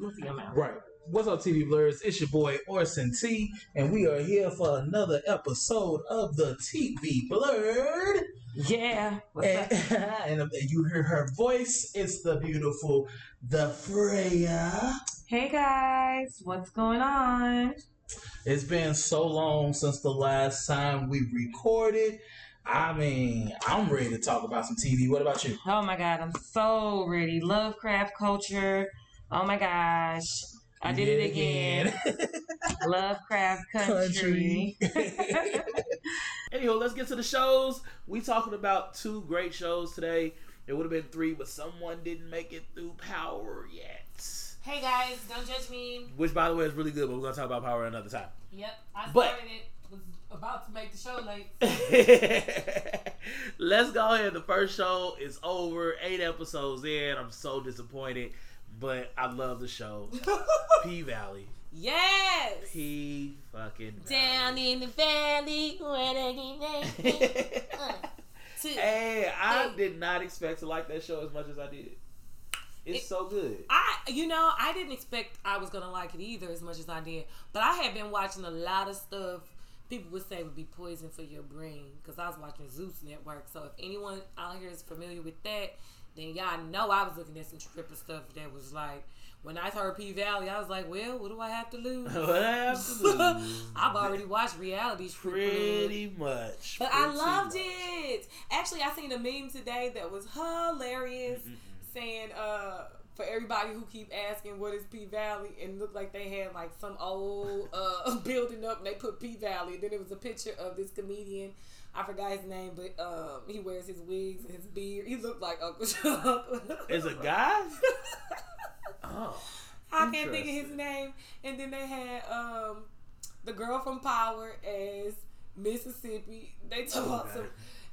Look at your mouth. Right. What's up, TV Blurs? It's your boy Orson T, and we are here for another episode of the TV Blurred. Yeah. What's And, up? and you hear her voice. It's the beautiful, the Freya. Hey guys, what's going on? It's been so long since the last time we recorded. I mean, I'm ready to talk about some TV. What about you? Oh my god, I'm so ready. Lovecraft culture. Oh my gosh. I did it again. Lovecraft country. Anywho, let's get to the shows. We talking about two great shows today. It would have been three, but someone didn't make it through Power yet. Hey guys, don't judge me. Which, by the way, is really good, but we're gonna talk about Power another time. Yep, I started But- it. Was about to make the show late. Let's go ahead. The first show is over. Eight episodes in. I'm so disappointed, but I love the show. P Valley. yes. P fucking Down in the valley where they uh, two. hey, I Hey. did not expect to like that show as much as I did. It's It- so good. I, you know, I didn't expect I was gonna like it either as much as I did. But I had been watching a lot of stuff. People would say would be poison for your brain because I was watching Zeus Network. So if anyone out here is familiar with that, then y'all know I was looking at some stripper stuff that was like. When I heard P Valley, I was like, "Well, what do I have to lose?" What I have to lose? I've already watched reality stripper. Pretty much. But I loved much. it. Actually, I seen a meme today that was hilarious, saying uh for everybody who keep asking what is P Valley, and looked like they had like some old uh building up, and they put P Valley. And then it was a picture of this comedian. I forgot his name, but um, he wears his wigs and his beard. He looked like Uncle Chuck. Is a guy? Oh. I can't think of his name. And then they had um the girl from Power as Mississippi. They about Okay. some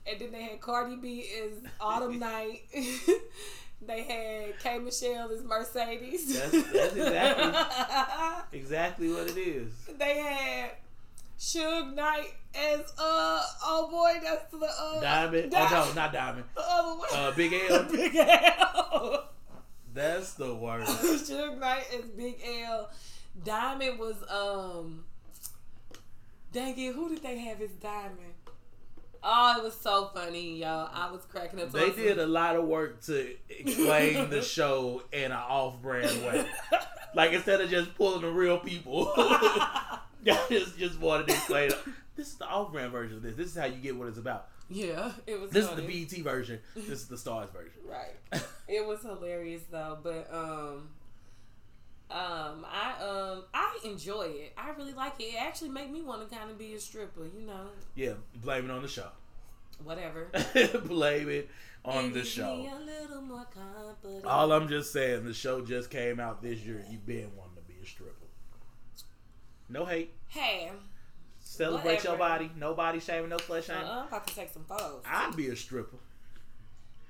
and then they had Cardi B as Autumn Night. they had K Michelle as Mercedes. That's- that's exactly- Exactly what it is. they had Suge Knight as uh oh boy, that's the uh Diamond. Di- Oh no, not Diamond. the other one. Uh, Big L. Big L. That's the worst. Suge Knight is Big L. Diamond was um. Dang it! Who did they have as Diamond? Oh, it was so funny, y'all. I was cracking up. They did a lot of work to explain the show in an off-brand way. Like instead of just pulling the real people, just just wanted to explain. This is the off-brand version of this. This is how you get what it's about. yeah, it was. This funny. is the BET version. This is the Stars version. right. It was hilarious though, but um, um, I um, I enjoy it. I really like it. It actually made me want to kind of be a stripper. You know, Yeah, blame it on the show. whatever. blame it on And the show. a little more confident. All I'm just saying, the show just came out this year. You've been wanting to be a stripper. No hate. Hey, Celebrate your body. No body shaming, no slut shaming. uh, I'm about to take some photos. I'd be a stripper.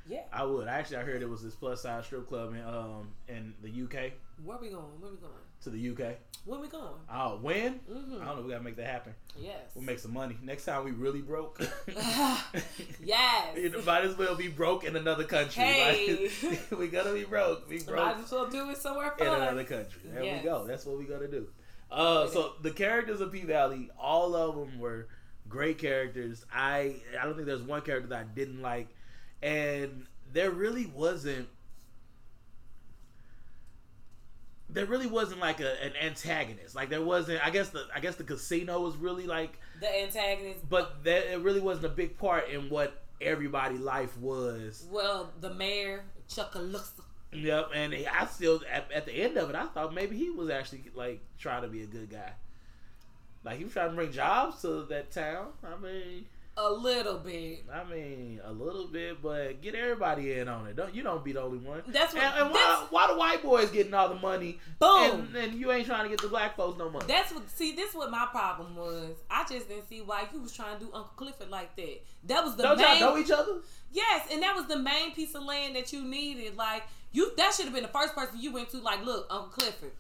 yeah. I would. Actually, I heard it was this plus size strip club in um in the UK. Where we going? Where we going? To the UK. Where we going? Oh, when? hmm I don't know. We gotta make that happen. Yes. We'll make some money next time. We really broke. yes. It might as well be broke in another country. Hey. Like, we gotta be broke. Be broke Might as well do it somewhere fun. in another country. There Yes. we go. That's what we gotta do. Uh, so the characters of P Valley, all of them were great characters. I I don't think there's one character that I didn't like, and there really wasn't. There really wasn't like a, an antagonist. Like there wasn't. I guess the I guess the casino was really like, The antagonist. but that it really wasn't a big part in what everybody life was. Well, the mayor, Chucalissa. Yep, and I still at, at the end of it, I thought maybe he was actually like trying to be a good guy. Like he was trying to bring jobs to that town. I mean, A little bit. I mean a little bit, but get everybody in on it. Don't you don't be the only one. That's what. And, and why, that's, why the white boys getting all the money boom. and, and you ain't trying to get the black folks no money? That's what. See, this what my problem was. I just didn't see why you was trying to do Uncle Clifford like that. That was the Don't y'all main. know each other? Yes, and that was the main piece of land that you needed. Like you, that should have been the first person you went to. Like, look, Uncle Clifford,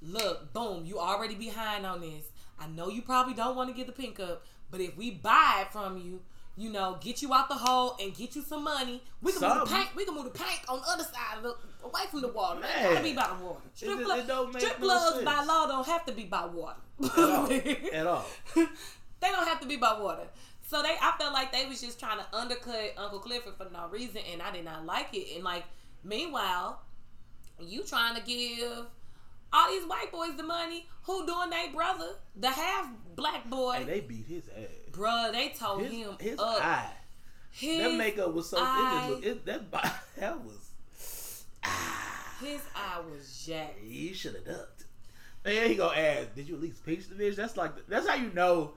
look, boom, you already behind on this. I know you probably don't want to get the Pynk up, but if we buy it from you, you know, get you out the hole and get you some money. We can move the paint. We can move the paint on the other side of the away from the water. Man. It gotta be by the water. Strip, it make strip no clubs by law don't have to be by water. At all. At all. they don't have to be by water. So they, I felt like they was just trying to undercut Uncle Clifford for no reason, and I did not like it. And like, meanwhile, you trying to give all these white boys the money who doing they brother, the half black boy, Hey, they beat his ass. bruh. They told His, him his up. eye. His, That makeup was so. It eye- just it, that that was. his eye was jacked. He should have ducked. And he go ask, "Did you at least pinch the bitch?" That's like that's how you know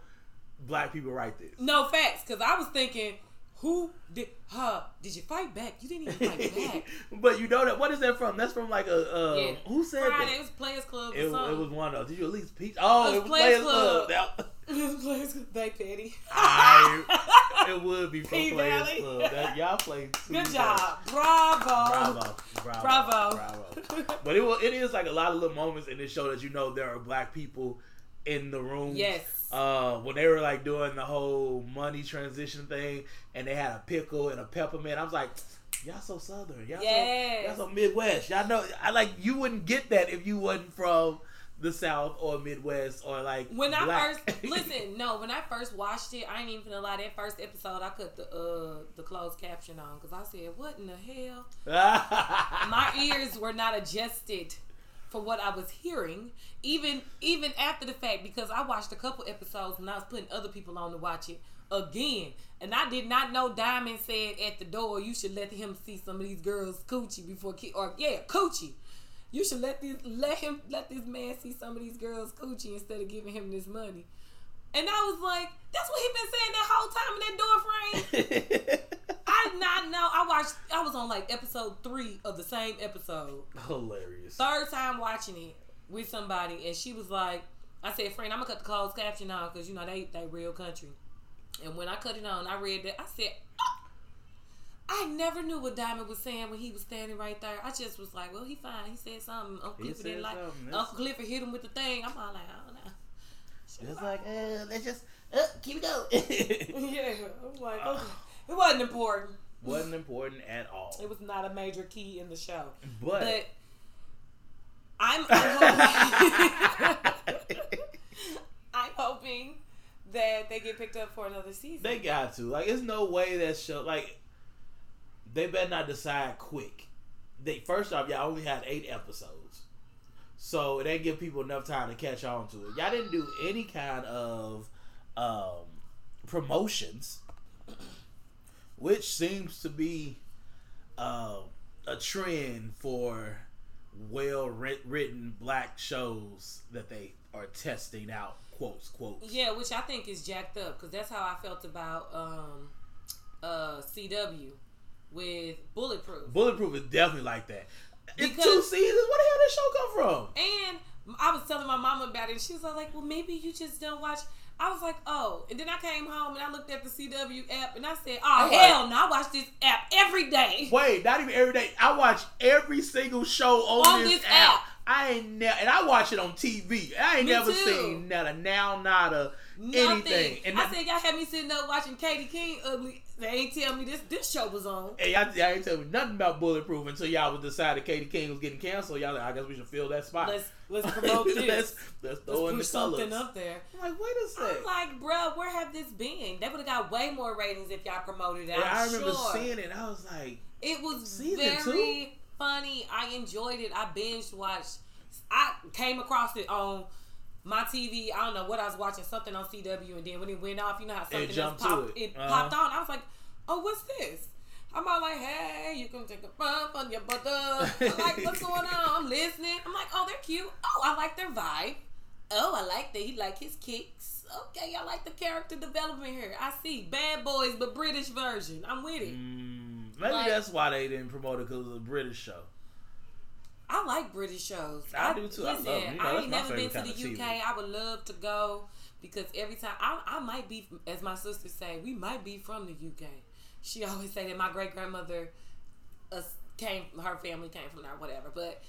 black people write this. No facts, cause I was thinking, who did? Huh? Did you fight back? You didn't even fight back. but you know that what is that from? That's from like a uh, Yeah. who said Friday, it was Players Club or It, something. it was one of. Those. Did you at least peach? Oh, It it was was, Players Club. Club. That- Players Club. They petty. I, it would be from Players Club. That, y'all played too Good job. Bravo. Bravo, bravo, Bravo. bravo. But it will, it is like a lot of little moments in this show that you know there are black people in the room. Yes. Uh, when they were like doing the whole money transition thing, and they had a pickle and a peppermint, I was like, y'all so southern, y'all Yes. so y'all so Midwest. Y'all know, I like you wouldn't get that if you wasn't from the South or Midwest or like When I black. first listen, no, when I first watched it, I ain't even gonna lie. That first episode, I cut the uh the closed caption on because I said, "What in the hell?" My ears were not adjusted for what I was hearing, even even after the fact, because I watched a couple episodes and I was putting other people on to watch it again, and I did not know Diamond said at the door, "You should let him see some of these girls coochie before ki- or yeah, coochie." You should let this let him let this man see some of these girls coochie instead of giving him this money. And I was like, that's what he been saying that whole time in that door frame. I did not know. I watched. I was on like episode three of the same episode. Hilarious. Third time watching it with somebody, and she was like, "I said, friend, I'm gonna cut the closed caption on because you know they they real country." And when I cut it on, I read that. I said, "Ah." I never knew what Diamond was saying when he was standing right there. I just was like, well, he fine. He said something. Uncle He Clifford didn't like. something. Uncle Clifford hit him with the thing. I'm all like, I don't know. It's like, uh, let's just uh, keep it going. yeah, I'm like, okay. it wasn't important. Wasn't important at all. It was not a major key in the show. But, But I'm, I'm hoping, I'm hoping that they get picked up for another season. they got to. Like, there's no way that show. Like, they better not decide quick. They first off, y'all only had eight episodes, so it ain't give people enough time to catch on to it. Y'all didn't do any kind of um, promotions, which seems to be uh, a trend for well written black shows that they are testing out. Quotes, quotes. yeah, which I think is jacked up because that's how I felt about um, uh, CW with Bulletproof. Bulletproof is definitely like that. In two seasons, where the hell did show come from? And I was telling my mama about it, and she was like, "Well, maybe you just don't watch." I was like, "Oh," and then I came home and I looked at the CW app, and I said, "Oh I'm like- hell no! I watch this app every day." Wait, not even every day. I watch every single show on, On this, this app. app. I ain't never, and I watch it on TV. I ain't Me never too. seen not a now, not a Nothing. anything. And I said, "Y'all had me sitting up watching Katy Keene ugly." They ain't tell me this this show was on. Hey, y'all, y'all ain't tell me nothing about Bulletproof until y'all was decided Katy Keene was getting canceled. Y'all like, I guess we should fill that spot. Let's let's promote this. let's, let's throw Let's in the push something up there. I'm like, wait a sec. I'm like, bruh, where have this been? They would have got way more ratings if y'all promoted it. I remember sure. seeing it. I was like, It was very funny. I enjoyed it. I binge watched. I came across it on my TV. I don't know what I was watching, something on CW, and then when it went off, you know how something else jumped to popped. it. It, Uh-huh. popped on. I was like, "Oh, what's this?" I'm all like, "Hey, you can take a bump on your butter." I'm like, "What's going on?" I'm listening. I'm like, "Oh, they're cute. Oh, I like their vibe. Oh, I like that. He like his kicks. Okay, I like the character development here. I see bad boys, but British version. I'm with it. mm, maybe Like- that's why they didn't promote it because it was a British show. I like British shows. I do too. I love Listen, them. You know, I ain't never been to the UK. TV. I would love to go because every time I, I might be, as my sister say, we might be from the UK. She always say that my great grandmother uh, came, her family came from there, whatever. But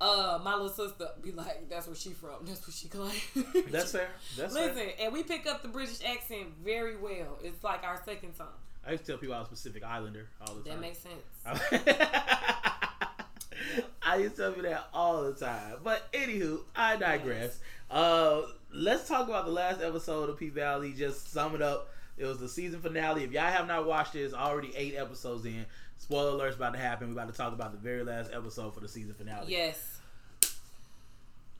uh, my little sister be like, "That's where she from. That's where she claim." That's fair. That's Listen, fair. and we pick up the British accent very well. It's like our second song. I used to tell people I was Pacific Islander all the That time. That makes sense. I used to tell you that all the time. But anywho, I digress. Uh, let's talk about the last episode of P Valley. Just sum it up. It was the season finale. If y'all have not watched it, it's already eight episodes in. Spoiler alert's about to happen. We're about to talk about the very last episode for the season finale. Yes.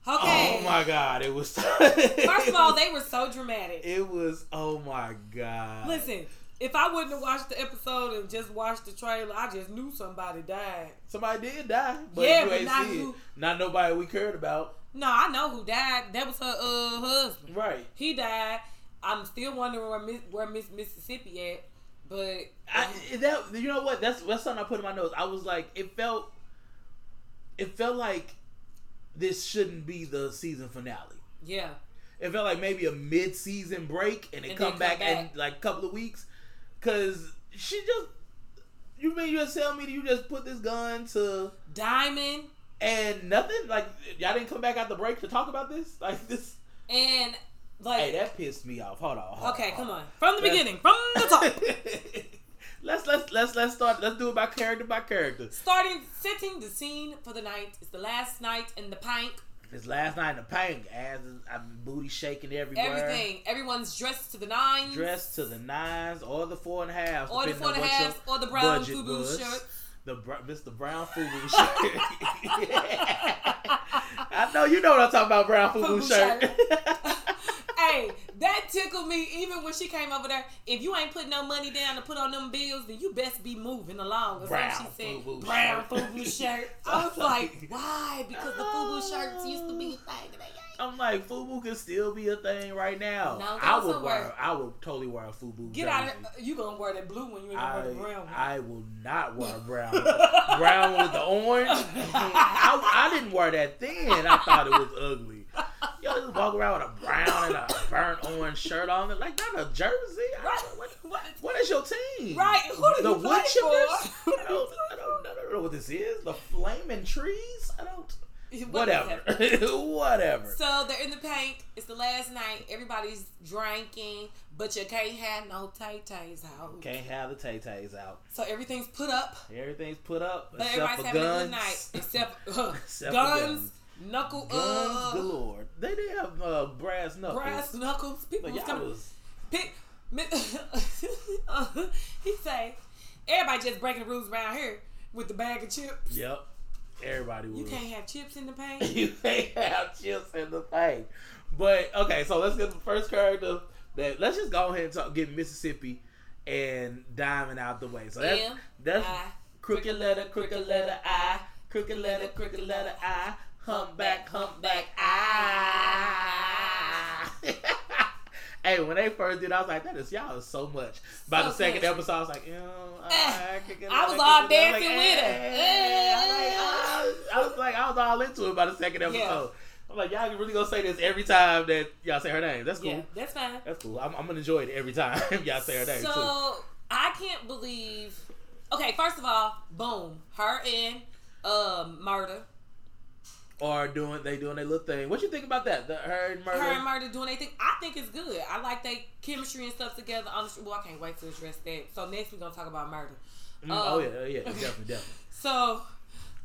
Okay. Oh my god, it was. First of all, they were so dramatic. it was. Oh my god. Listen, if I wouldn't have watched the episode and just watched the trailer, I just knew somebody died. somebody did die, but Yeah, but not who- Not nobody we cared about. No, I know who died. That was her uh, husband. Right. He died. I'm still wondering where Miss, where Miss Mississippi at, but I, that you know what? That's that's something I put in my notes. I was like, it felt, it felt like this shouldn't be the season finale. yeah, It felt like maybe a mid-season break and it And come then back, come in like a couple of weeks, because she just. You mean you just tell me that you just put this gun to Diamond and nothing? Like y'all didn't come back out the break to talk about this? Like this? and like Hey, that pissed me off. Hold on. hold okay, on, come on from the beginning, from the top. let's let's let's let's start. Let's do it by character by character. Starting setting the scene for the night. It's the last night in the Pynk. This last night in the paint, ass, I'm booty shaking everywhere. Everything. Everyone's dressed to the nines. Dressed to the nines or the four and a half, Or the four and a on what your half, or the brown FUBU shirt. The Mr. Brown Fubu shirt. I know you know what I'm talking about, Brown Fubu, FUBU shirt. hey, me even when she came over there. If you ain't putting no money down to put on them bills, then you best be moving along. Or Brown she said. FUBU Brown. FUBU shirt. I was like, why? Because the FUBU shirts used to be a thing. I'm like, Fubu can still be a thing right now. No, I would somewhere. wear, I would totally wear a Fubu. Get jersey. out of You gonna wear that blue one? You ain't gonna I, wear the brown one. I will not wear a brown. brown with the orange. I, I didn't wear that then. I thought it was ugly. Just walk around with a brown and a burnt orange shirt on. Like not a jersey. Right. what, What? what is your team? Right. Who do The you wood play chippers? for? I don't, I, don't, I don't know what this is. The flaming trees? I don't. Whatever. Whatever. So they're in the paint. It's the last night. Everybody's drinking, but you can't have no tay tays out. Can't have the tay tays out. So everything's put up, Everything's put up but except everybody's having guns. a good night. Except, uh, Except guns. Knuckle, Guns uh, galore. They did have uh, brass knuckles. brass knuckles. People But was coming. was Pick, he say, everybody just breaking the rules around here with the bag of chips. Yep. Everybody was. You can't have chips in the paint. you can't have chips in the thing. But okay, so let's get the first character. That let's just go ahead and talk, get Mississippi and Diamond out the way. So that's M, that's I, crooked letter, crooked letter I, crooked letter, crooked letter I, humpback, humpback ah. Hey, when they first did, I was like, "That is y'all is so much." By So the second episode, I was like, "Ew, Eh, I was all crooked letter." dancing with her. eh. Like. I was like, I was all into it by the second episode. Yeah. I'm like, y'all really gonna say this every time that y'all say her name? That's cool. yeah, that's fine. That's cool. I'm, I'm gonna enjoy it every time y'all say her name so too. I can't believe. Okay, first of all, boom, her and um Murda, Or doing they doing their little thing. What you think about that? The her and Murda. her and Murda doing anything. I think it's good. I like they chemistry and stuff together. On the, well, I can't wait to address that. So next we're gonna talk about Murda. Mm, oh Um, yeah, oh, yeah, definitely, definitely. So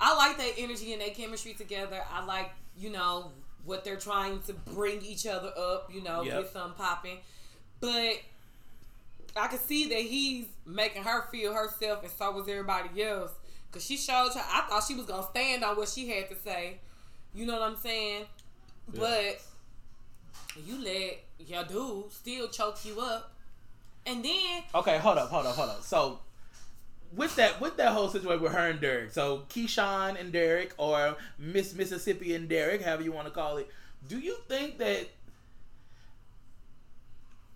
I like their energy and their chemistry together. I like, you know, what they're trying to bring each other up, you know, Yep. get some popping. But I could see that he's making her feel herself and so was everybody else. Cause she showed her I thought she was gonna stand on what she had to say. You know what I'm saying? Yeah. But you let your dude still choke you up. And then Okay, hold up, hold up, hold up. So with that with that whole situation with her and Derek, so Keyshawn and Derek, or Miss Mississippi and Derek, however you want to call it, do you think that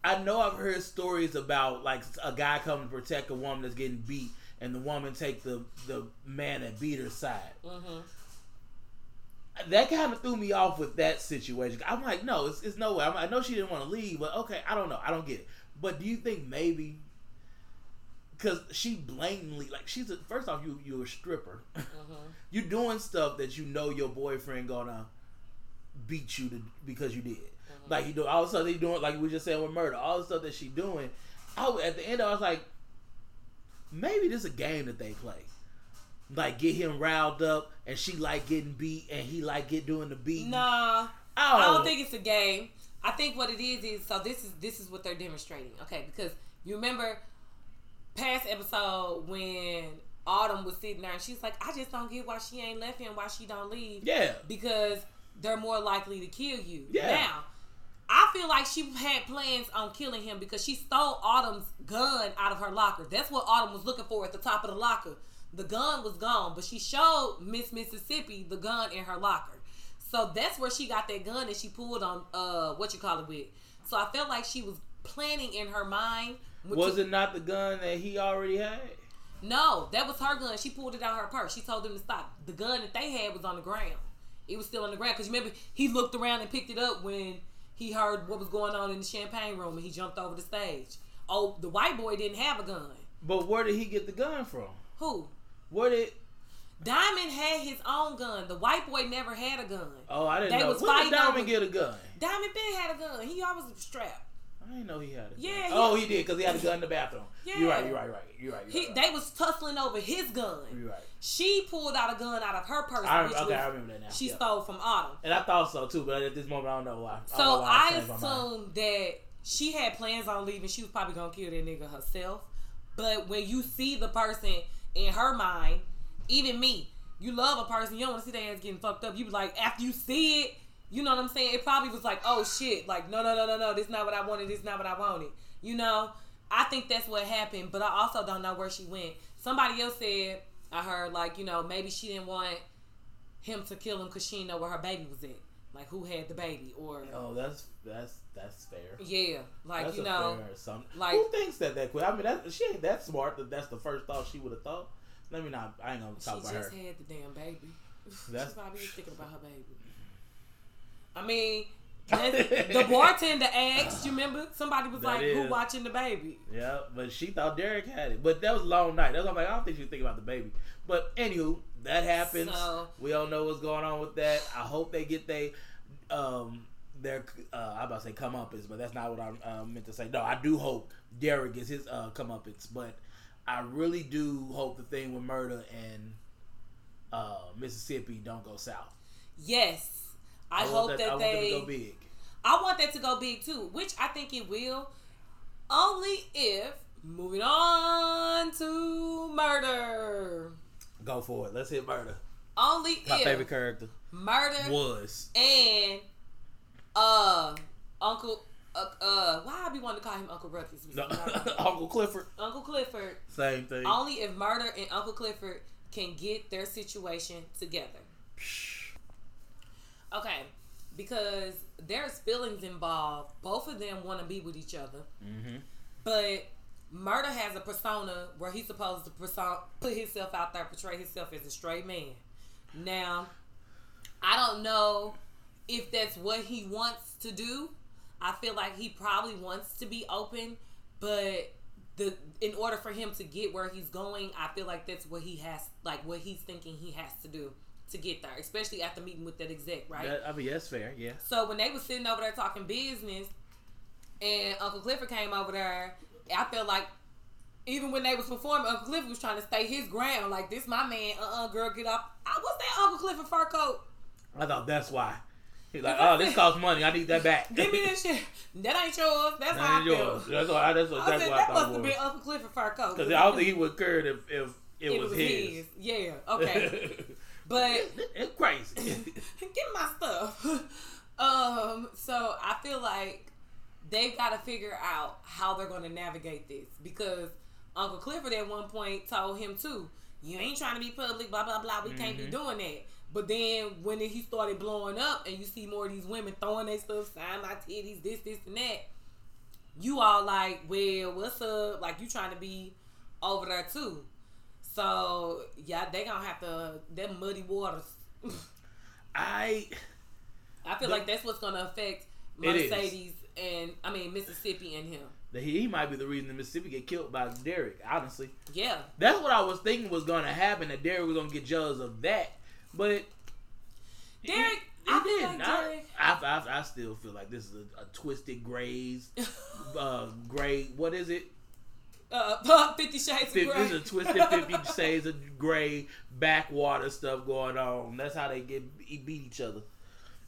I know I've heard stories about like a guy coming to protect a woman that's getting beat, and the woman take the the man that beat her side. mhm. That kind of threw me off with that situation. I'm like, no, it's, it's no way. I'm, I know she didn't want to leave, but okay, I don't know. I don't get it. But do you think maybe? because she blatantly like she's a, first off you you're a stripper. Mm-hmm. you're doing stuff that you know your boyfriend gonna beat you to because you did. Mm-hmm. Like you do all the stuff you doing like we just said with Murda, all the stuff that she doing. I at the end I was like, maybe this is a game that they play. Like get him riled up and she like getting beat and he like get doing the beat. Nah, I don't, I don't think it's a game. I think what it is is so this is this is what they're demonstrating. Okay, because you remember past episode when Autumn was sitting there and she's like, I just don't get why she ain't left him, why she don't leave. Yeah. Because they're more likely to kill you. Yeah. Now, I feel like she had plans on killing him because she stole Autumn's gun out of her locker. That's what Autumn was looking for at the top of the locker. The gun was gone, but she showed Miss Mississippi the gun in her locker. So that's where she got that gun and she pulled on uh what you call it with. So I felt like she was planning in her mind. Was it not the gun that he already had? no, that was her gun. She pulled it out of her purse. She told them to stop. The gun that they had was on the ground. It was still on the ground because remember he looked around and picked it up when he heard what was going on in the champagne room and he jumped over the stage. Oh, the white boy didn't have a gun. But where did he get the gun from? Who? Where did Diamond had his own gun. The white boy never had a gun. Oh, I didn't They know. was When did Diamond over- get a gun? Diamond Ben had a gun. He always was strapped. I didn't know he had a gun. Yeah, he- oh, he did because he had a gun in the bathroom. Yeah. You're right. You're right. You're right. You're right. You're He, right. they was tussling over his gun. You're right. She pulled out a gun out of her purse, I, okay, was I remember that now. she Yeah. stole from Autumn. And I thought so too, but at this moment I don't know why. I know So why I mind. assumed that she had plans on leaving. She was probably gonna kill that nigga herself. But when you see the person in her mind, even me, you love a person, you don't want to see their ass getting fucked up. You be like, after you see it, you know what I'm saying? It probably was like, oh shit, like no, no, no, no, no, this is not what I wanted. This is not what I wanted. You know, I think that's what happened. But I also don't know where she went. Somebody else said I heard like you know maybe she didn't want him to kill him because she didn't know where her baby was at. Like who had the baby or Oh, that's that's that's fair. yeah, like that's you a know, like- who thinks that that quick? I mean, that, she ain't that smart. That that's the first thought she would have thought. Let me not. I ain't gonna talk about her. She just had the damn baby. That's- she probably is thinking about her baby. I mean, the bartender asked. You remember somebody was That like, "Who watching the baby?" Yeah, but she thought Derek had it. But that was a long night. That's why I'm like, I don't think she was thinking about the baby. But anywho, that happens. So- we all know what's going on with that. I hope they get they um their uh I about to say comeuppance, but that's not what I uh, meant to say. No, I do hope Derek gets his uh comeuppance, but I really do hope the thing with Murda and uh Mississippi don't go south. Yes, I, want hope that, I want them they. to go big. I want that to go big too, which I think it will. Only if moving on to Murda. Go for it. Let's hit Murda. Only if My if favorite character Murda was and uh Uncle uh, uh why I be wanting to call him Uncle Ruckus? no, Uncle Clifford. Uncle Clifford. Same thing. Only if Murda and Uncle Clifford can get their situation together. Okay, because there's feelings involved. Both of them want to be with each other, Mm-hmm. but Murda has a persona where he's supposed to persona, put himself out there, portray himself as a straight man. Now, I don't know if that's what he wants to do. I feel like he probably wants to be open, but the in order for him to get where he's going, I feel like that's what he has like what he's thinking he has to do to get there, especially after meeting with that exec, right? That, I mean, that's fair. Yeah. So when they was sitting over there talking business, and Uncle Clifford came over there, I felt like even when they was performing, Uncle Clifford was trying to stay his ground. Like this, my man. Uh, uh girl, get off. Uh, what's that Uncle Clifford fur coat? I thought that's why. He's like, oh, this costs money. I need that back. Give me that shit. That ain't yours. That's That how I yours. feel. That's why. That's what. I That's said what I that must have been Uncle Clifford fur coat. Because I don't think he would care if if it, it was, his. Yeah. Okay. But it's crazy. get my stuff. um, so I feel like they've got to figure out how they're going to navigate this because Uncle Clifford at one point told him too, "You ain't trying to be public, blah blah blah. We can't be doing that." But then when he started blowing up, and you see more of these women throwing their stuff, sign my titties, this, this, and that, you all like, well, what's up? Like you trying to be over there too. So yeah, they gonna have to them muddy waters. I I feel The- like that's what's gonna affect Mercedes and I mean Mississippi and him. That he, might be the reason that Mississippi get killed by Derek. Honestly, Yeah, that's what I was thinking was going to happen. That Derek was going to get jealous of that, but Derek. he, I feel like I, Derek. I, I, I still feel like this is a, a twisted grays, uh, gray. What is it? uh, Fifty Shades of Fif- Grey. This is a twisted fifty shades of gray backwater stuff going on. That's how they get beat each other.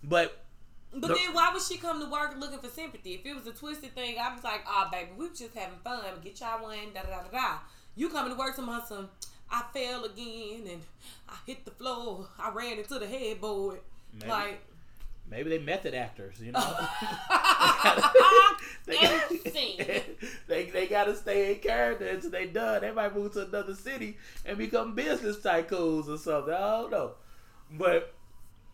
But But The- then why would she come to work looking for sympathy? If it was a twisted thing, I was like, oh, baby, we was just having fun. Get y'all one, da da da da. You coming to work some some, I fell again and I hit the floor. I ran into the headboard. Maybe. Like, maybe they method actors, you know. they, scene. they they gotta stay in character until they done. They might move to another city and become business tycoons or something. I don't know. But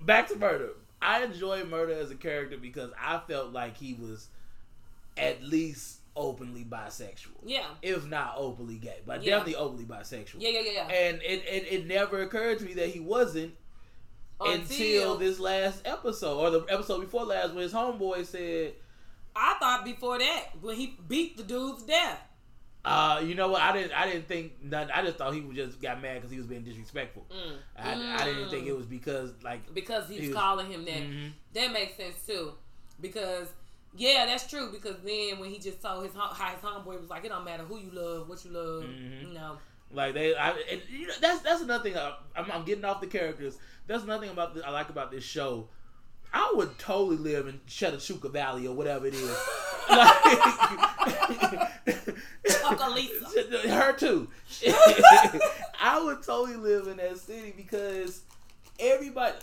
back to Murda. I enjoy Murda as a character because I felt like he was at least openly bisexual. yeah. If not openly gay, but Yeah. definitely openly bisexual. Yeah, yeah, yeah, yeah. And it, it, it never occurred to me that he wasn't until, this last episode or the episode before last when his homeboy said, I thought before that, when he beat the dude to death. uh, you know what? I didn't I didn't think nothing. I just thought he was just got mad because he was being disrespectful. Mm. I, I didn't think it was because like because he's He was- calling him that. Mhm. That makes sense too, because yeah, that's true. Because then when he just saw his how his homeboy was like, it don't matter who you love, what you love, Mhm. you know. Like they, I, and, you know, that's that's another thing. I, I'm, I'm getting off the characters. That's nothing about the, I like about this show. I would totally live in Chattahoochee Valley or whatever it is. Lisa. Her too. I would totally live in that city because everybody,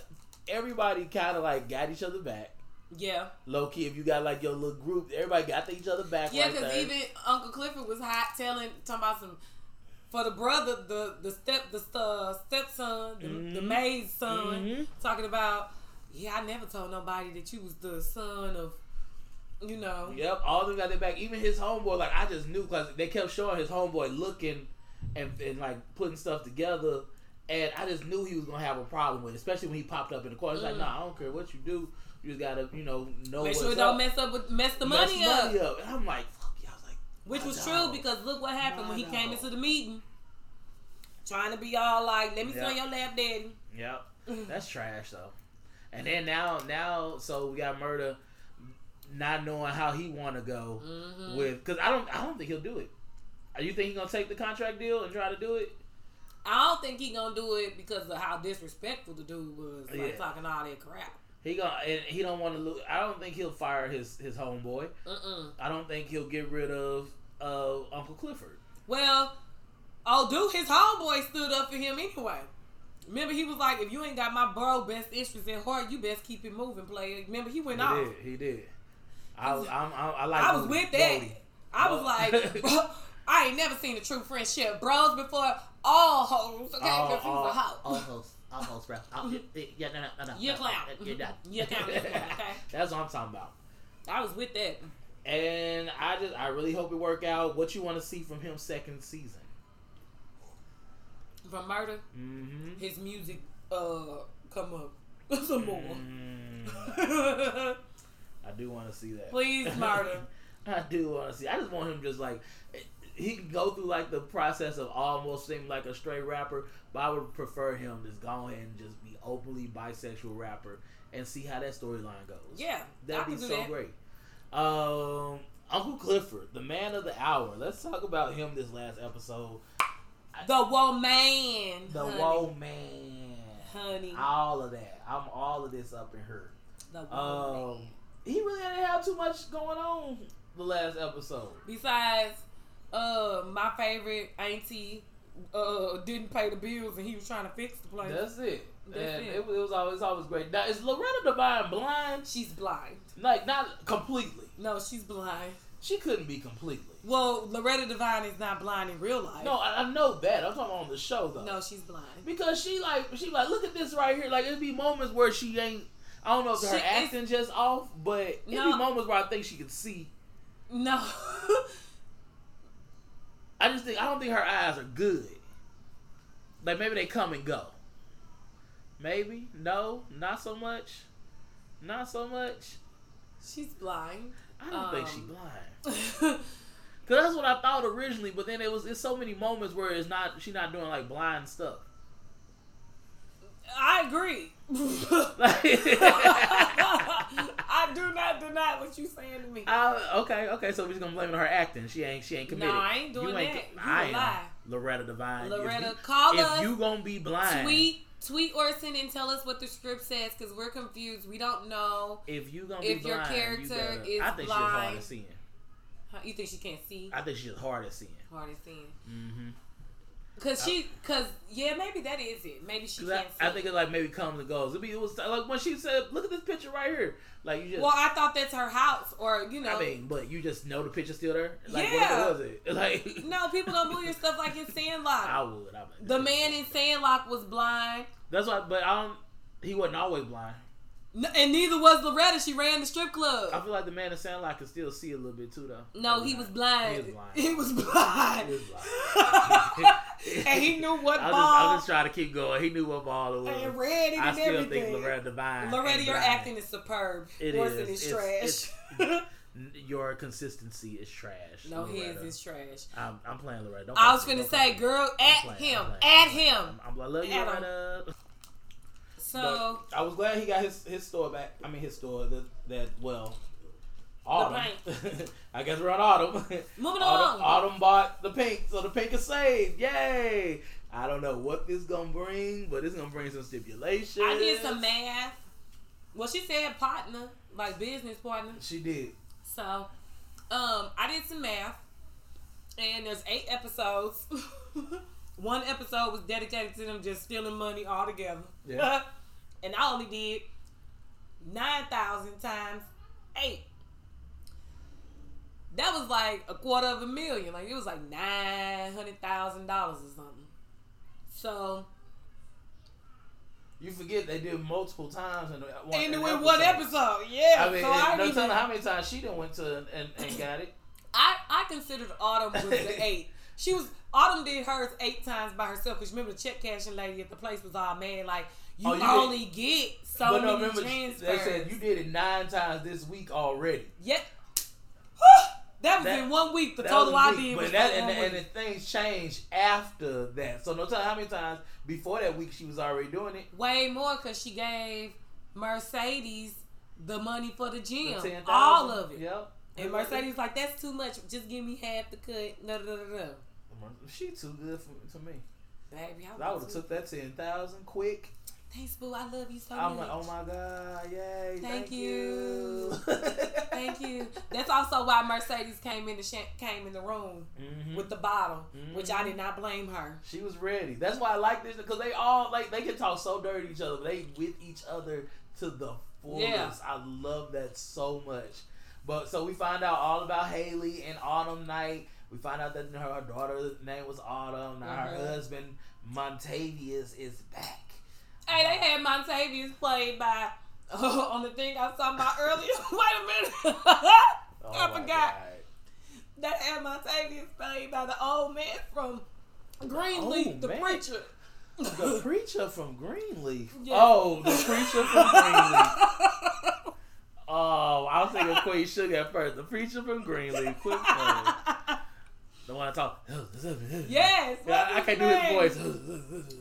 everybody kind of like got each other back. Yeah, Low key, if you got like your little group, everybody got each other back. yeah, right because there. even Uncle Clifford was hot telling talking about some. For the brother, the the step the uh, stepson, the, the Mhm. maid's son, Mhm. talking about, yeah, I never told nobody that you was the son of, you know, Yep, all of them got their back. Even his homeboy, like I just knew because they kept showing his homeboy looking and, and like putting stuff together, and I just knew he was gonna have a problem with, it, especially when he popped up in the corner. He's like, Mm. "Nah, I don't care what you do. You just gotta, you know, know make sure it up. don't mess up with mess the Mess money up. money up." And I'm like, "Fuck yeah!" I was like, Which was dog. true because look what happened when he My came into the meeting. Trying to be all like, let me on your lap, daddy. "Yep, that's trash though." And then now, now, so we got Murda, not knowing how he want to go Mhm. with, because I don't, I don't think he'll do it. Are you think he gonna take the contract deal and try to do it? I don't think he gonna do it because of how disrespectful the dude was, like Yeah. talking all that crap. He gonna and he don't want to lose. I don't think he'll fire his his homeboy. Mm-mm. I don't think he'll get rid of uh, Uncle Clifford. Well, oh, dude, his homeboy stood up for him anyway. Remember, he was like, if you ain't got my bro best interest at heart, you best keep it moving, player. Remember, he went He off. did. He did. I was. I'm, I'm, I like. I was with that. I was like, bro, I ain't never seen a true friendship. Bros before all hoes. Okay, All, all, a hoe. almost, bro. Oh, yeah, yeah, no, no, no, no. You're no, clown. You're done. You're clown, okay? That's what I'm talking about. I was with that. And I just, I really hope it work out. What you want to see from him second season? From Murda, Mm-hmm. his music uh come up some more. Mm, I do want to see that. Please, Murda. I do want to see. I just want him just like he can go through like the process of almost seeming like a straight rapper, but I would prefer him just go ahead and just be openly bisexual rapper and see how that storyline goes. Yeah, that'd be so that. great. Um, Uncle Clifford, the man of the hour. Let's talk about him this last episode. The woman. The honey. whoa man, honey. all of that. I'm all of this up in her. The woman. Um, he really didn't have too much going on the last episode. Besides, uh, my favorite auntie uh didn't pay the bills and he was trying to fix the place. That's it. That's and it. it. was, it was always always great. Now is Loretta Devine blind? she's blind. Like not completely. No, she's blind. She couldn't be completely. Well, Loretta Devine is not blind in real life. No, I, I know that. I'm talking on the show though. no, she's blind. Because she like she like look at this right here. Like it'd be moments where she ain't. I don't know if She her acting just off, but it'd No. be moments where I think she could see. No. I just think I don't think her eyes are good. Like maybe they come and go. Maybe no, not so much, not so much. She's blind. I don't think she Um, blind. Cause that's what I thought originally, but then it was it's so many moments where it's not she not doing like blind stuff. I agree. I do not deny what you saying to me. I, okay, okay, so we're just gonna blame it on her acting. She ain't she ain't committed. No, I ain't doing you ain't, that. You I lie. Loretta Devine. If Loretta, you- call if us. you gonna be blind, tweet, tweet or send and tell us what the script says because we're confused. We don't know. if you gonna if be your blind, you character better- is I think she's hard blind. at seeing. Huh, You think she can't see? I think she's hard at seeing. Hard as seeing. Mm-hmm. Cause she, cause yeah, maybe that is it. Maybe she I, can't see. I think it like maybe comes and goes. It, be, it was like when she said, "Look at this picture right here." Like you just. well, I thought that's her house, or you know. I mean, but you just know the picture's still there. Like Yeah. what was it? Like no, people don't believe your stuff like in Sandlot. I would. I mean, The man in Sandlot was blind, That's why. But I don't. He wasn't always blind. And neither was Loretta. She ran the strip club. I feel like the man in Sandlot could still see a little bit too, though. No, he was blind. He was blind. He was blind. He was blind. And he knew what I'm ball. just, I'm just trying to keep going. He knew what ball it was. and read it I and still everything. think Loretta Devine. Loretta, your acting is superb. It Orson is. is It's- trash. it's- Your consistency is trash. no, his is trash. I'm, I'm playing Loretta. Don't I was fuck me, finna don't fuck say, girl, at playing, him, I'm at him. I'm, I love you, At him. Loretta. So But I was glad he got his, his store back. I mean, his store that, that well, autumn. I guess we're on autumn. moving autumn, along. autumn bought the Pynk, so the Pynk is saved. Yay! I don't know what this gonna bring, but it's gonna bring some stipulations. I did some math. Well, she said partner, like business partner. She did. So, um, I did some math, and there's eight episodes. One episode was dedicated to them just stealing money altogether. Yeah. and I only did nine thousand times eight. That was like a quarter of a million. Like it was like nine hundred thousand dollars or something. So You forget they did multiple times in, uh, one, and in in one episode, yeah. I mean, so I no telling how many times she done went to and, and got it. I I considered Autumn was the eight. She was Autumn did hers eight times by herself because remember the check cashing lady at the place was all mad like you, Oh, you only get so but no, many remember transfers. they said you did it nine times this week already. yeah. that was That- in one week. The total was I did but was that and, and, and things changed after that. So no telling how many times before that week she was already doing it. way more because she gave Mercedes the money for the The gym, 10,000. all of it. Yep. And Mercedes like that's too much. Just give me half the cut. No, no, no, da. She too good for, to me. Baby, I would have took that ten thousand quick. Thanks, boo. I love you so I'm much. like, oh my god, yay! Thank Thank, you. you. That's also why Mercedes came in the sh- came in the room Mhm. with the bottle, which I did not blame her. She was ready. That's why I like this because they all like they can talk so dirty to each other. But they with each other to the fullest. Yeah. I love that so much. But so we find out all about Haley and Autumn Night. We find out that her daughter's name was Autumn. Now her Mhm. husband Montavious is back. Hey, they had Montavious played by on the thing I was talking about earlier. Wait a minute. Oh I my forgot. That had Montavious played by the old man from Greenleaf, old the preacher. The preacher from Greenleaf. Yeah. Oh, the preacher from Greenleaf. Oh, I was thinking Queen Sugar at first. The preacher from Greenleaf. Quick. The one I talk. yes. Yeah, I can't do his voice.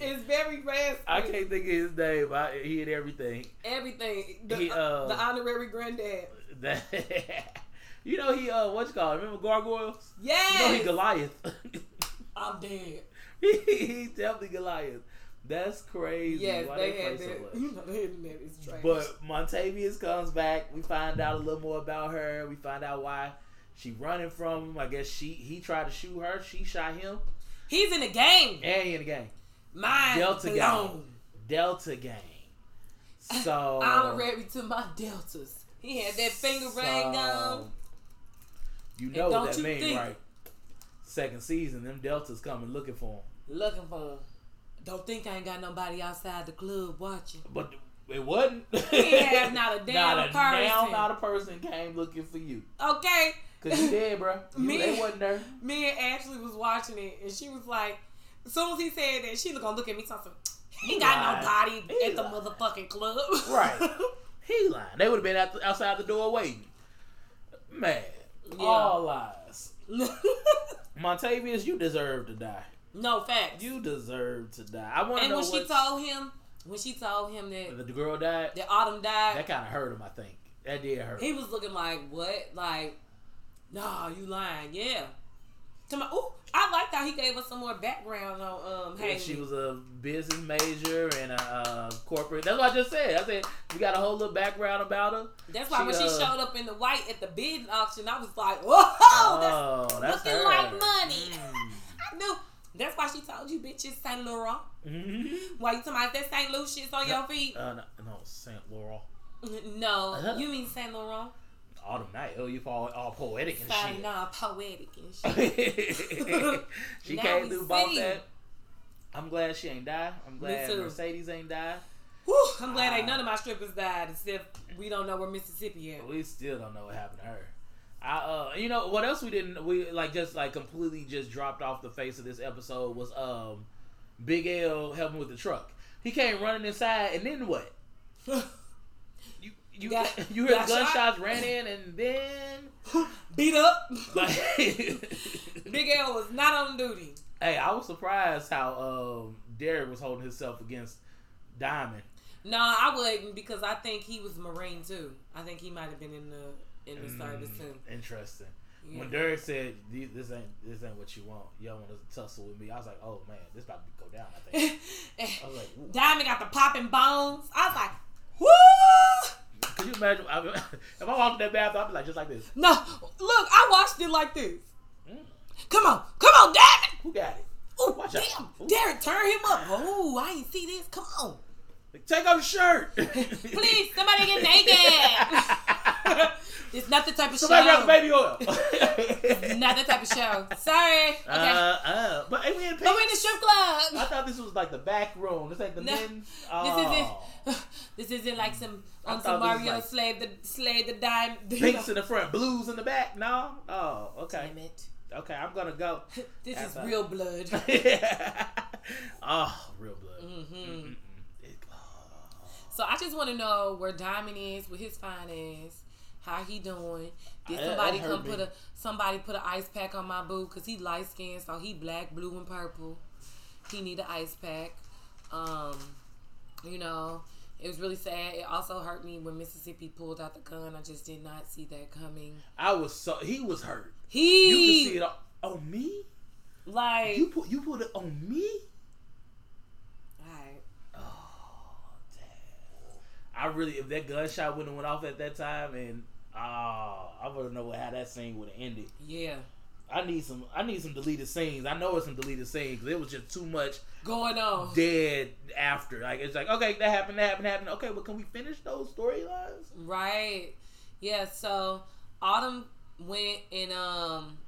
It's very fast. I can't think of his name. I, he had everything. Everything. The, He, uh, the honorary granddad. That, you know he uh what you call it? Remember gargoyles? Yes. You know he Goliath. I'm dead. he, he definitely Goliath. That's crazy. Yes, Why they play had so that. much? You know, the internet is trash. But Montavious comes back. We find out a little more about her. We find out why she running from him. I guess she he tried to shoot her. She shot him. he's in the game. And he in the game. My Delta blown. gang. Delta gang. So Honorary to my deltas. He had that finger ring on. You know what that means, right? Second season, them Deltas coming looking for him. Looking for him. Don't think I ain't got nobody outside the club watching. But it wasn't. He have not a damn not a person. Now, not a person came looking for you. Okay. Cause you dead, bro. You, Me- they wasn't there. Me and Ashley was watching it, and she was like, as soon as he said that, she was gonna look at me something. He He got lied. nobody He at the motherfucking club. Right. He lying. They would have been out outside the door waiting. Man, Yeah. all lies. Montavious, you deserve to die. no facts. You deserve to die. I want to and know when she told him, when she told him that the girl died. that Autumn died, That kind of hurt him. I think that did hurt. he was looking like what? Like, nah, you lying? Yeah. To my, ooh, I liked how he gave us some more background on um. And Haley. she was a business major and a, uh corporate. That's what I just said. I said we got a whole little background about her. That's why she, when she uh, showed up in the white at the bidding auction, I was like, whoa, that's, oh, that's looking her. like money. Mm. I knew. That's why she told you bitches Saint Laurent. Mhm. Why you talking about that Saint Lucia's on your feet? Uh, no, no, Saint Laurent. No, Uh-huh. you mean Saint Laurent? Autumn night. Oh, you all all poetic and Saint shit. nah, poetic and shit. she Now came through bought that. I'm glad she ain't die. I'm glad. Mercedes ain't die. Whew, I'm glad ain't none of my strippers died, except we don't know where Mississippi is. We still don't know what happened to her. I, uh, you know what else we didn't we like just like completely just dropped off the face of this episode was um Big L helping with the truck. He came running inside and then what? You you heard got the shot? gunshots ran in and then Beat up. like Big L was not on duty. Hey, I was surprised how um Derek was holding himself against Diamond. No, I wouldn't because I think he was Marine too. I think he might have been in the in the service too. Mm, Interesting. Yeah. When Derek said this ain't this ain't what you want, y'all want to tussle with me, I was like, oh man, this about to go down. I think. I was like, ooh. Diamond got the popping bones. I was like, woo! Could you imagine I, if I walked in that bathroom, I'd be like just like this. No, look, I watched it like this. Mm. Come on, come on, Diamond. Who got it? Out. damn, Ooh. Derek, turn him up. Oh, I ain't see this. Come on, Like, Take off your shirt. please, somebody get naked. it's not the type of Somebody grab show. the baby oil. Not the type of show. Sorry. Okay. Uh, uh, but hey, we in but we're in the strip club. I thought this was like the back room. This ain't the No, men's. This Oh. isn't. This isn't like some on some Mario like- slave the slave the dime. you Pinks know. in the front, blues in the back. No. Oh, okay. Damn it. Okay, I'm gonna go. This That's is a- real blood. yeah. oh, real blood. hmm Mm-mm. So I just want to know where Diamond is with his finance. How he doing? Did somebody come put a somebody put an ice pack on my boo? Cause he light skinned, so he black, blue, and purple. He need an ice pack. Um, you know, it was really sad. It also hurt me when Mississippi pulled out the gun. I just did not see that coming. I was so he was hurt. You He can see it on, on me. like You put you put it on me. alright. Oh damn! I really if that gunshot wouldn't have went off at that time and oh I would know how that scene would have ended. yeah I need some I need some deleted scenes. I know it's some deleted scenes it was just too much going on. dead after. Like it's like okay that happened that happened happened. Okay, but can we finish those storylines? Right. Yeah, so Autumn went and um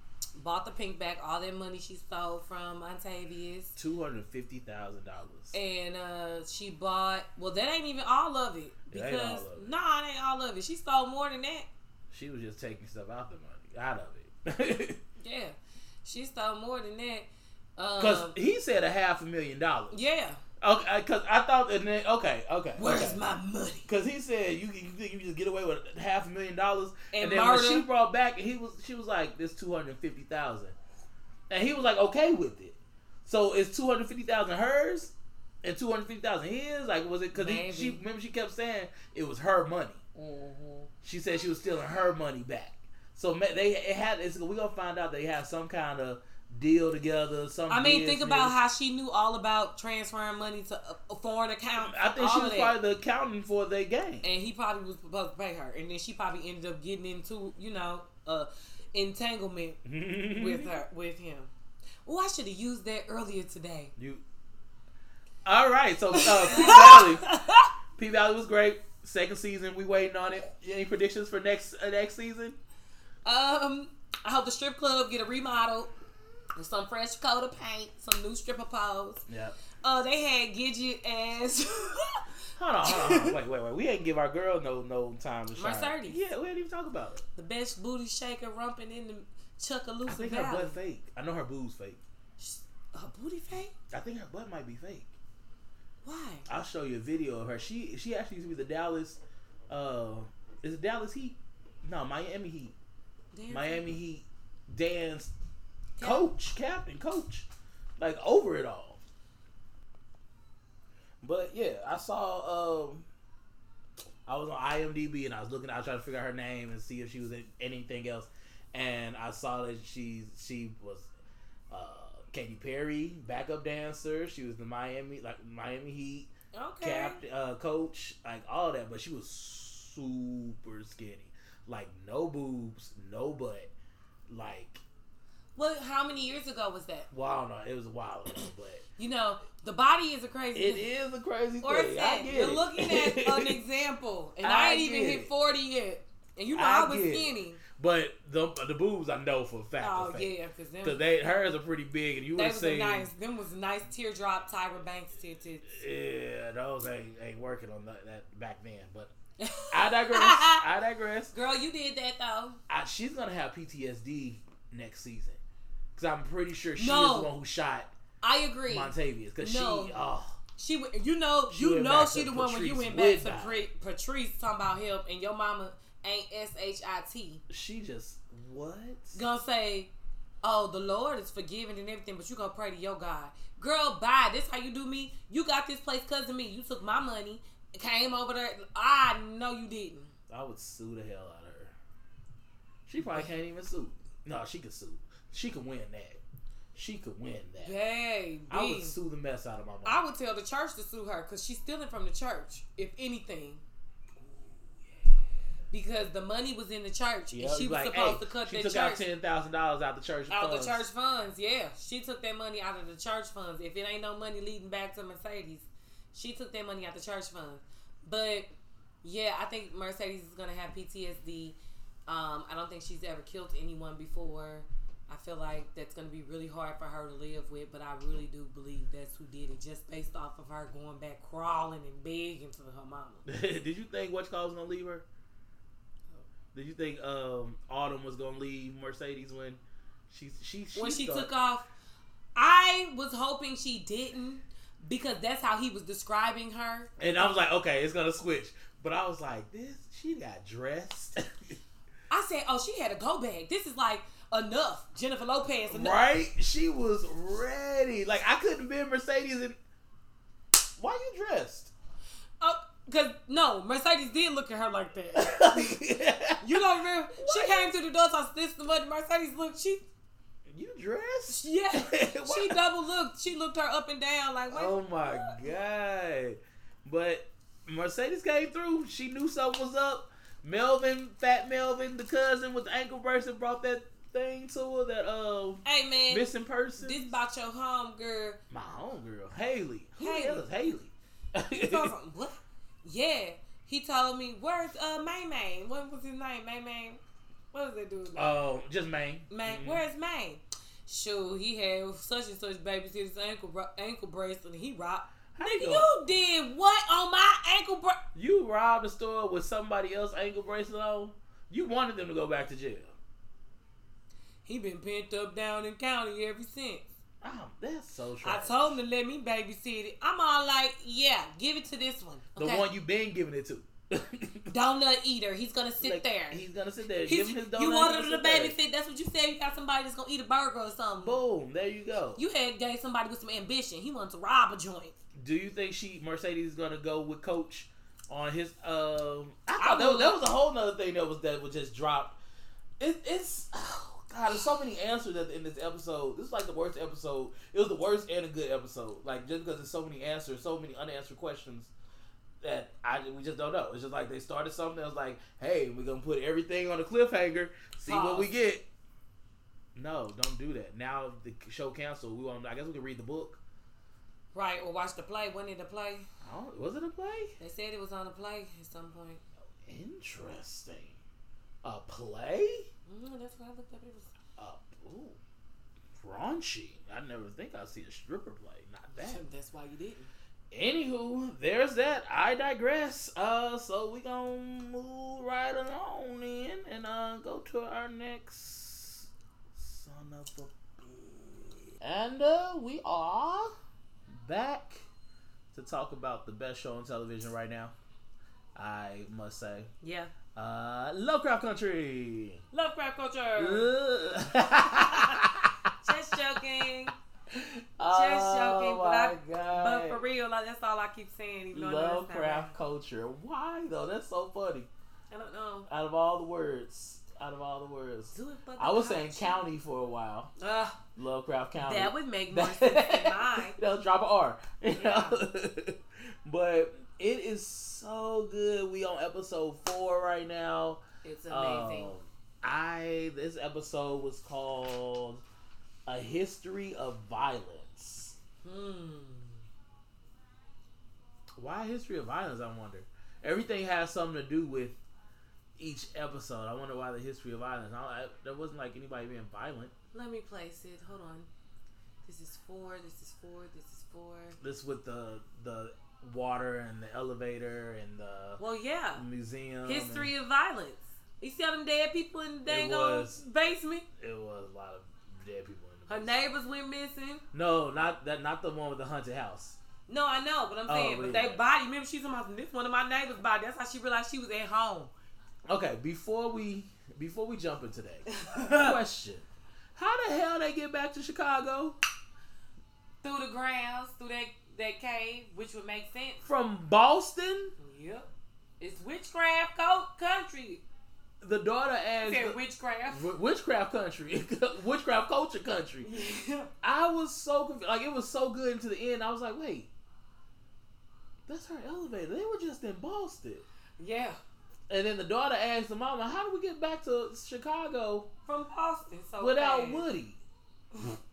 bought the pink bag, all that money she stole from Montavious. Two hundred fifty thousand dollars. And uh she bought well that ain't even all of it. It Because all of it. nah, it ain't all of it. She stole more than that. She was just taking stuff out the money, out of it. Yeah. She stole more than that. Because Um, he said a half a million dollars. yeah. Okay, uh, because I thought, and then okay, okay. Where's okay. my money? Because he said you you think you just get away with half a million dollars, And and, then murder. when she brought back, and he was she was like this two hundred fifty thousand, and he was like okay with it. So is two hundred fifty thousand hers, and two hundred fifty thousand his? Like was it because she remember she kept saying it was her money. Mm-hmm. She said she was stealing her money back. So they it had it's, we gonna find out they have some kind of deal together. Some I mean, think about how she knew all about transferring money to a- foreign account. I think she was probably the accountant for their game. and he probably was supposed to pay her, and then she probably ended up getting into you know uh entanglement with her with him. Oh, I should have used that earlier today. You. All right, so uh, P Valley, P Valley was great. Second season, we waiting on it. Any predictions for next uh, next season? Um, I hope the strip club get a remodel some fresh coat of paint, some new stripper poles. Yeah. Uh, they had Gidget as Hold on, hold on. Wait, wait, wait. We ain't give our girl no no time to shine. Mercedes. Yeah, we didn't even talk about it. the best booty shaker rumping in the I Chucalissa think her Valley. butt fake. I know her boob's fake. Her booty fake? I think her butt might be fake. Why? I'll show you a video of her. She she actually used to be the Dallas. Uh, is it Dallas Heat? No, Miami Heat. Dancer? Miami Heat, Coach, captain, coach, like over it all. But yeah, I saw. Um, I was on IMDb and I was looking. I was trying to figure out her name and see if she was in anything else, and I saw that she she was uh, Katy Perry backup dancer. She was the Miami like Miami Heat Okay. captain, uh, coach, like all that. But she was super skinny, like no boobs, no butt, like Well, how many years ago was that? well, I don't know. It was a while ago, but You know, the body is a crazy. it is a crazy Or thing. I get you're it. looking at an example, and I, I ain't even get hit forty yet, and you know I I, was get it. skinny. but the the boobs I know for a fact. Oh are yeah, because them Cause they hers are pretty big, and you would was have a seen. nice. Them was nice teardrop Tyra Banks tits. Yeah, those ain't ain't working on that, that back then. But I digress. I digress. Girl, you did that though. I, she's gonna have PTSD next season because I'm pretty sure she No. is the one who shot I agree. Montavious. Because No. she, oh, She, you know, She you know, she the one when you went back to Woodbine. Patrice talking about help, and your mama ain't S H I T. she just what? Gonna say, oh, the Lord is forgiving and everything, but you gonna pray to your God. Girl, bye. This how you do me. You got this place cause of me. You took my money, came over there. I know you didn't. I would sue the hell out of her. She probably can't even sue. No, she could sue. She could win that. She could win that. Baby. I would sue the mess out of my mom. I would tell the church to sue her because she's stealing from the church, if anything. Because the money was in the church Yeah, and she was like, supposed hey, to cut she that took church out ten thousand dollars out the church out funds. the church funds. Yeah, she took that money out of the church funds. If it ain't no money leading back to Mercedes, she took that money out the church funds. But yeah, I think Mercedes is gonna have PTSD. Um, I don't think she's ever killed anyone before. I feel like that's gonna be really hard for her to live with, but I really do believe that's who did it, just based off of her going back crawling and begging to her mama. Did you think what was gonna leave her? Did you think um, Autumn was gonna leave Mercedes when she she, she when she started- took off. I was hoping she didn't because that's how he was describing her. And I was like, okay, it's gonna switch. But I was like, this she got dressed. I said, "Oh, she had a go bag. This is like enough, Jennifer Lopez enough." right? She was ready. Like I couldn't be in Mercedes and why you dressed? Oh, cause no, Mercedes did look at her like that. You don't remember? She came to the door, so this the money. Mercedes looked. She you dressed? yeah, she double looked. She looked her up and down like, Oh my god. But Mercedes came through. She knew something was up. Melvin, Fat Melvin, the cousin with the ankle brace and brought that thing to her, that uh hey man, missing person. this about your home girl. My homegirl, Haley. Who Haley. the hell is Haley? What? Yeah, he told me where's uh May May? What was his name? May May. What was that dude? Like? Oh, just May. May, Mhm. where's May? Sure, he had such and such babysitter's ankle ankle bracelet. and He robbed. How Nigga, you did what on my ankle bracelet? You robbed a store with somebody else ankle bracelet on. You wanted them to go back to jail. He been pent up down in county ever since. Oh, that's so I told him to let me babysit it. I'm all like, yeah, give it to this one. the one you been giving it to. donut eater. He's gonna sit Like, there. He's gonna sit there. He's- give him his donut. you wanted him to babysit. That's what you said. You got somebody that's gonna eat a burger or something. Boom. There you go. You had gave somebody with some ambition. He wanted to rob a joint. Do you think she Mercedes is gonna go with Coach on his? Um, I I thought that, was, that was a whole nother thing that was that was just dropped. It, it's oh god, there's so many answers that in this episode. This is like the worst episode. It was the worst and a good episode. Like just because there's so many answers, so many unanswered questions that I we just don't know. It's just like they started something that was like, hey, we're gonna put everything on a cliffhanger, see what we get. No, don't do that. Now the show canceled. We want. I guess we can read the book. Right, or watch the play. When did the play? Don't, was it a play? They said it was on a play at some point. Interesting. A play? Mm, that's what I looked up. It was. Uh, ooh, raunchy. I never think I'd see a stripper play. Not that. That's why you didn't. Anywho, there's that. I digress. Uh, so we gonna move right along in and uh go to our next son of a. bitch. And uh, we are back to talk about the best show on television right now. I must say. Yeah. Uh, Lovecraft Country. Lovecraft culture. Just joking. oh joking, but I-. But for real, like, that's all I keep saying. Even though I know it's Lovecraft culture. Why though? That's so funny. I don't know. Out of all the words, out of all the words, Do it for the I was saying county for a while. Ugh, Lovecraft County. that would make more sense than mine. They'll drop an R. you Yeah. know? but it is so good. We on episode four right now. It's amazing. Um, I this episode was called "A History of Violence." hmm. Why a history of violence? I wonder. Everything has something to do with each episode. I wonder why the history of violence. I, I, there wasn't like anybody being violent. Let me place it. Hold on. This is four. This is four. This is four. This with the the water and the elevator and the Well, yeah. museum. History of violence. You see all them dead people in the dang old was- basement? it was a lot of dead people in the Her basement. neighbors went missing. No, not that. Not the one with the haunted house. No, I know, but I'm Oh, saying, but yeah. they body. Remember, she's talking this one of my neighbors' body. That's how she realized she was at home. Okay, before we before we jump into that question, how the hell they get back to Chicago through the grounds, through that that came, which would make sense. from Boston? Yep, it's witchcraft co- country. The daughter asked Said witchcraft. Wi- witchcraft country, witchcraft culture country. Yeah. I was so confused. Like it was so good into the end. I was like, wait, that's her elevator. They were just in Boston. yeah, And then the daughter asked the mama, "How do we get back to Chicago from Boston. So without fast. Woody?"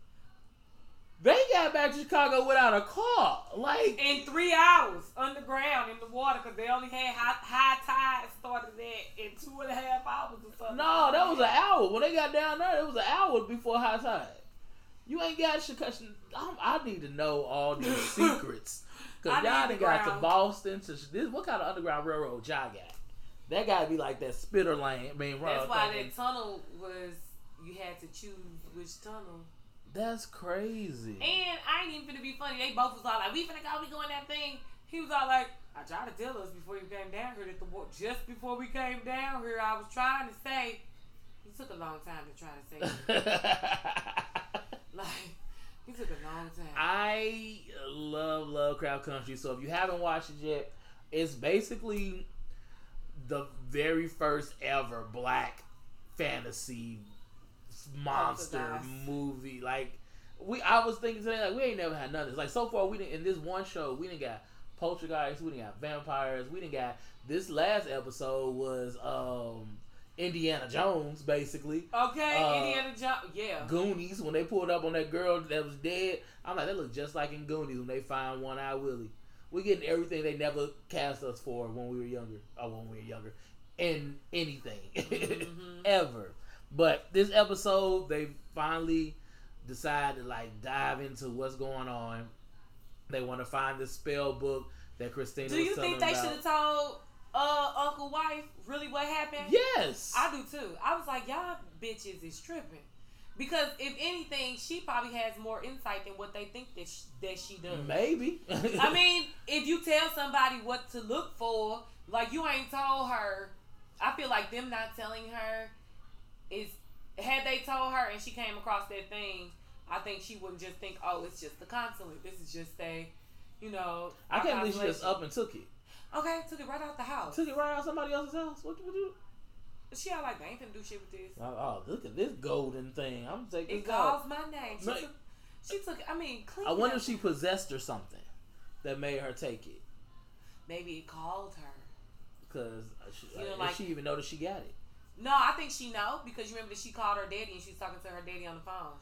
they got back to Chicago without a car. Like, in three hours underground in the water because they only had high, high tide started at in two and a half hours or something. no, that was an hour. When they got down there, it was an hour before high tide. You ain't got Chicago. I need to know all these secrets. Cause y'all done got to. Boston to this. What kind of underground railroad y'all got? That gotta be like that spitter lane. I mean, That's why that tunnel was. You had to choose which tunnel. That's crazy. And I ain't even finna be funny. They both was all like, "We finna go. We going that thing." He was all like, "I tried to tell us before you came down here that the wa- just before we came down here, I was trying to say." It took a long time to try to say. like, it took a long time. I love Lovecraft Country. So if you haven't watched it yet, it's basically the very first ever black fantasy monster movie. Like we, I was thinking today, like we ain't never had none of this. Like so far, we didn't in this one show, we didn't got poltergeists, we didn't got vampires, we didn't got. This last episode was um Indiana Jones, basically. okay, uh, Indiana Jones. Yeah. Goonies when they pulled up on that girl that was dead. I'm like, that look just like in Goonies when they find One Eye Willie. We getting everything they never cast us for when we were younger, or when we were younger, in anything Mhm. ever. But this episode, they finally decide to like dive into what's going on. They want to find the spell book that Christina. Do you think they should have told uh Uncle Wife really what happened? Yes, I do too. I was like, y'all bitches is tripping. Because if anything, she probably has more insight than what they think that she, that she does. maybe. I mean, if you tell somebody what to look for, like you ain't told her, I feel like them not telling her is had they told her and she came across that thing, I think she wouldn't just think, oh, it's just the consulate. This is just a, you know. I can't believe she just up and took it. Okay, took it right out the house. Took it right out somebody else's house. What would you? She all like, they ain't finna do shit with this. Oh, oh, look at this golden thing. I'm taking It out. calls my name. She No. took, she took. I mean, clean. I wonder up. if she possessed or something that made her take it. maybe it called her. Because uh, she, You know, uh, if like- she even know that she got it. No, I think she know because you remember that she called her daddy and she was talking to her daddy on the phone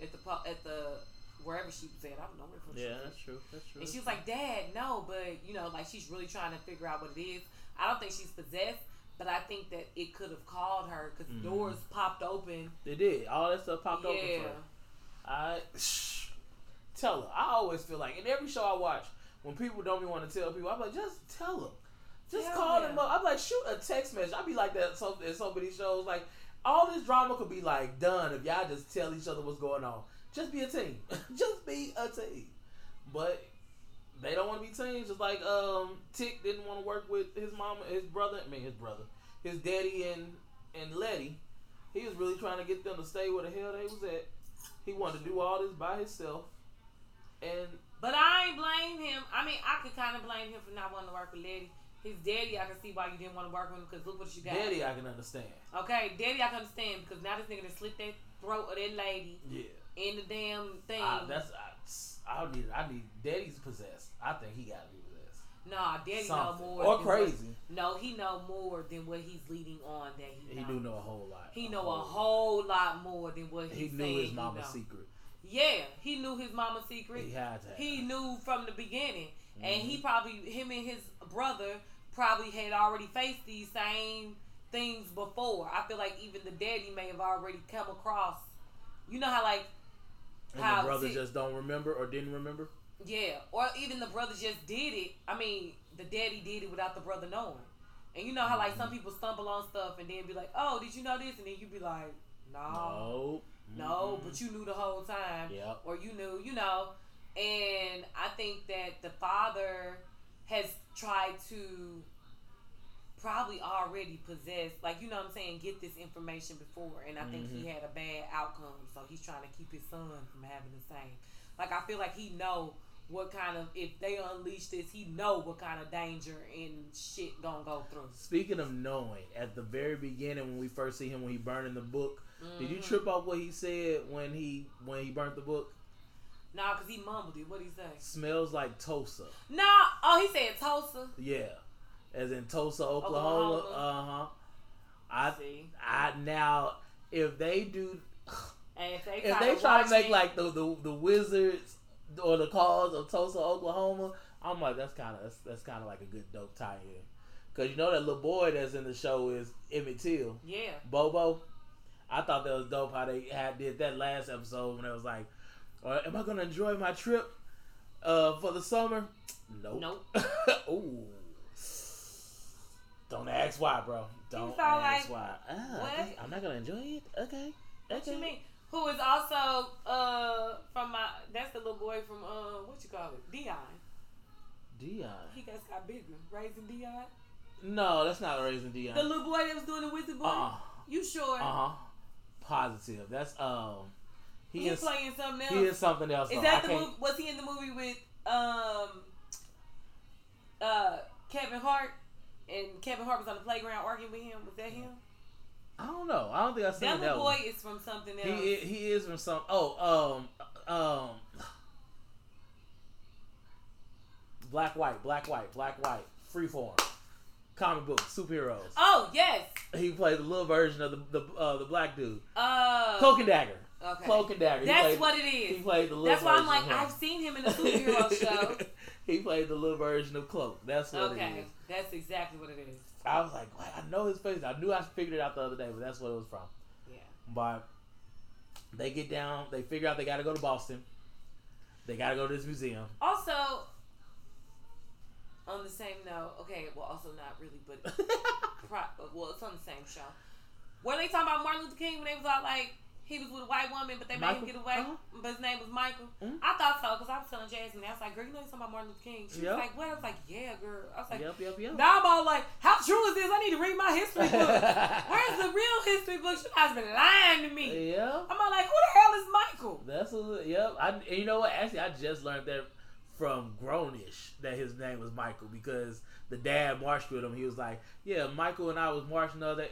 at the at the wherever she was at. I don't know where Yeah, that's true. That's true. And she was like, "Dad, no," but you know, like she's really trying to figure out what it is. I don't think she's possessed, but I think that it could have called her because Mhm. doors popped open. they did. All that stuff popped open yeah, for her. I tell her. I always feel like in every show I watch, when people don't even want to tell people, I'm like, just tell them. Just Tell call them. them up. I'm like, shoot a text message. I'd be like that so, in so many shows. Like, all this drama could be like done if y'all just tell each other what's going on. Just be a team. just be a team. But they don't want to be teams. Just like um, Tick didn't want to work with his mama, his brother. I mean, his brother, his daddy, and and Leti. He was really trying to get them to stay where the hell they was at. He wanted to do all this by himself, and But I ain't blame him. I mean, I could kind of blame him for not wanting to work with Leti. His daddy, I can see why you didn't want to work with him because look what you got. daddy, I can understand. Okay, daddy, I can understand because now this nigga done slit that throat of that lady Yeah, in the damn thing. I, that's I, I need I need daddy's possessed. I think he got to be possessed. nah, daddy Something. know more. or than what- crazy. no, he know more than what he's leading on that he, He know. do know a whole lot. He know a whole lot more than what He he's knew his he mama's know. secret. Yeah, he knew his mama's secret. He had to. he knew from the beginning, and he Mhm. probably him and his brother probably had already faced these same things before. I feel like even the daddy may have already come across. You know how like and how the brother Tick- just don't remember or didn't remember. yeah, or even the brother just did it. I mean, the daddy did it without the brother knowing. And you know how like some Mm-hmm. people stumble on stuff and then be like, "Oh, did you know this?" And then you be like, "No, No. no," but you knew the whole time. Yep. or you knew, you know. And I think that the father has tried to probably already possess, like you know what I'm saying, get this information before, and I think he had a bad outcome, so he's trying to keep his son from having the same. Like I feel like he know what kind of if they unleash this, he know what kind of danger and shit gonna go through. Speaking of knowing, at the very beginning when we first see him when he burning the book, did you Mhm. trip off what he said when he when he burnt the book? Nah, cause he mumbled it. What he say? Smells like Tulsa. Nah. Oh, he said Tulsa. Yeah, as in Tulsa, Oklahoma. Oklahoma. Uh huh. I See, I now if they do and if they if try they to try to make it- like the, the the Wizards or the cause of Tulsa, Oklahoma, I'm like that's kind of that's, that's kind of like a good dope tie-in. Cause you know that little boy that's in the show is Emmett Till, yeah. Bobo. I thought that was dope how they had did that last episode when it was like, uh, "Am I gonna enjoy my trip uh, for the summer?" Nope. Nope. Ooh. Don't ask why, bro. Don't ask like, why. Ah, I'm not gonna enjoy it. Okay. What okay. you mean? Who is also uh from my? That's the little boy from uh what you call it? Dion. Dion. He just got bigger. Raising Dion. No, that's not raising Dion. The little boy that was doing the wizard boy. Uh You sure? Uh huh. Positive. That's um. He He is. playing something else. He is something else. Is though. that I the can't- movie? Was he in the movie with um uh Kevin Hart? And Kevin Hart was on the playground arguing with him. Was that him? I don't know. I don't think I seen That that, little one. boy is from something else. He i- he is from some. Oh um um. Black white, black white, black white, freeform, comic book superheroes. oh yes. He played the little version of the the uh, the black dude, Uh. Cloak and Dagger. Okay. Cloak and Dagger. He That's played, what it is. He played the little. That's why I'm like. I've seen him in a superhero show. he played the little version of Cloak. That's what it Okay, is. that's exactly what it is. I was like, "Wait, I know his face. I knew I figured it out the other day, but that's what it was from. Yeah. But they get down. They figure out they got to go to Boston. They got to go to this museum. Also, on the same note, okay, well, also not really, but pro- well, it's on the same show. Were they talking about Martin Luther King when they was all like he was with a white woman, but they made him get away? Uh-huh. But his name was Michael. Mhm. I thought so because I was telling Jasmine. I was like, "Girl, you know you're about Martin Luther King." She Yep. was like, "What?" I was like, "Yeah, girl." I was like, yep, yep, yep. "Now I'm all like, how true is this? I need to read my history book. Where's the real history book? You guys been lying to me." yeah. I'm all like, "Who the hell is Michael?" That's a yep. I and you know what? Actually, I just learned that from Grownish that his name was Michael because the dad marched with him. He was like, "Yeah, Michael and I was marching the other.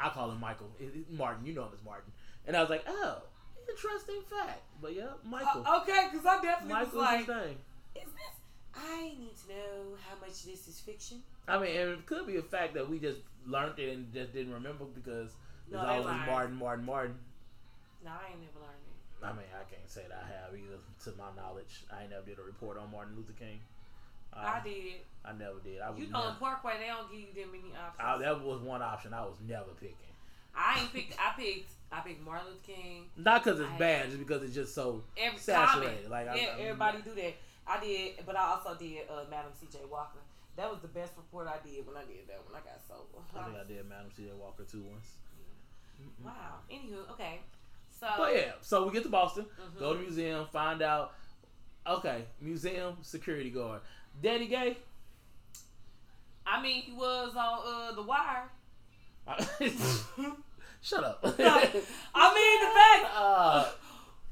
I call him Michael. Martin, you know him as Martin." And I was like, "Oh, interesting fact." But yeah, Michael. Uh, okay, because I definitely Michael's was like. Is this? I need to know how much this is fiction. I mean, and it could be a fact that we just learned it and just didn't remember because No, it's they always. Martin, Martin, Martin. No, I ain't never learned it. I mean, I can't say that I have either, to my knowledge. I ain't never did a report on Martin Luther King. Uh, I did. I never did. I was You know, in never, Parkway, they don't give you that many options. I, that was one option I was never picking. I ain't picked. I picked. I picked Martin Luther King. Not because it's I- bad, just because it's just so Every saturated. comment. Like, I- yeah, I- everybody do that. I did, but I also did uh, Madam C.J. Walker. That was the best report I did when I did that when I got sober. I think I did Madam C.J. Walker too once. Wow. Anywho, okay. So. But yeah, so we get to Boston, Mhm. go to the museum, find out. Okay, museum security guard. Daddy gay? I mean, he was on uh, The Wire. Shut up. I mean, the fact uh,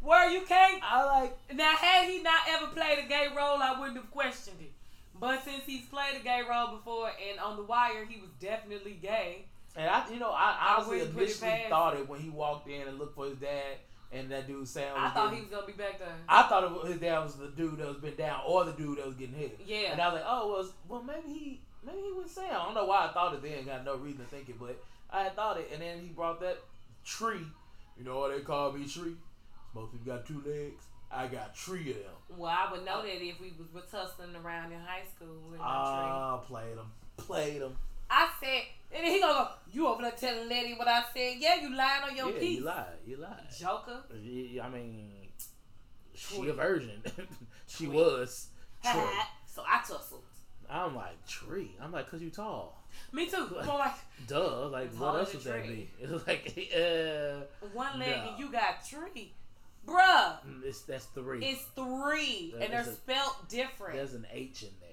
where you can't. I like. Now, had he not ever played a gay role, I wouldn't have questioned it. But since he's played a gay role before, and on The Wire, he was definitely gay. And I, you know, I I honestly wouldn't it initially thought it when he walked in and looked for his dad, and that dude Sam. I thought he was gonna be back there. I thought it was, his dad was the dude that was been down, or the dude that was getting hit. Yeah. And I was like, oh, well, well, maybe he, maybe he was Sam. I don't know why I thought it then. Got no reason to think it, but I had thought it. And then he brought that tree. You know why they call me tree? Most people got two legs. I got three of them. Well, I would know that if we was, was tussling around in high school. with no tree. Ah, played them, played them. I said, and then he gonna go, you over there telling Leti what I said. Yeah, you lying on your yeah, piece. you lied. You lied. Joker. Yeah, I mean, she a virgin. she was. So I tussled. I'm like tree. I'm like, cause you tall. Me too. I'm like, Duh. Like, what else would a that tree. be? It's like, uh, one leg No. and you got tree, Bruh, mm, it's that's three. it's three. That and they're a- spelt different. There's an H in there.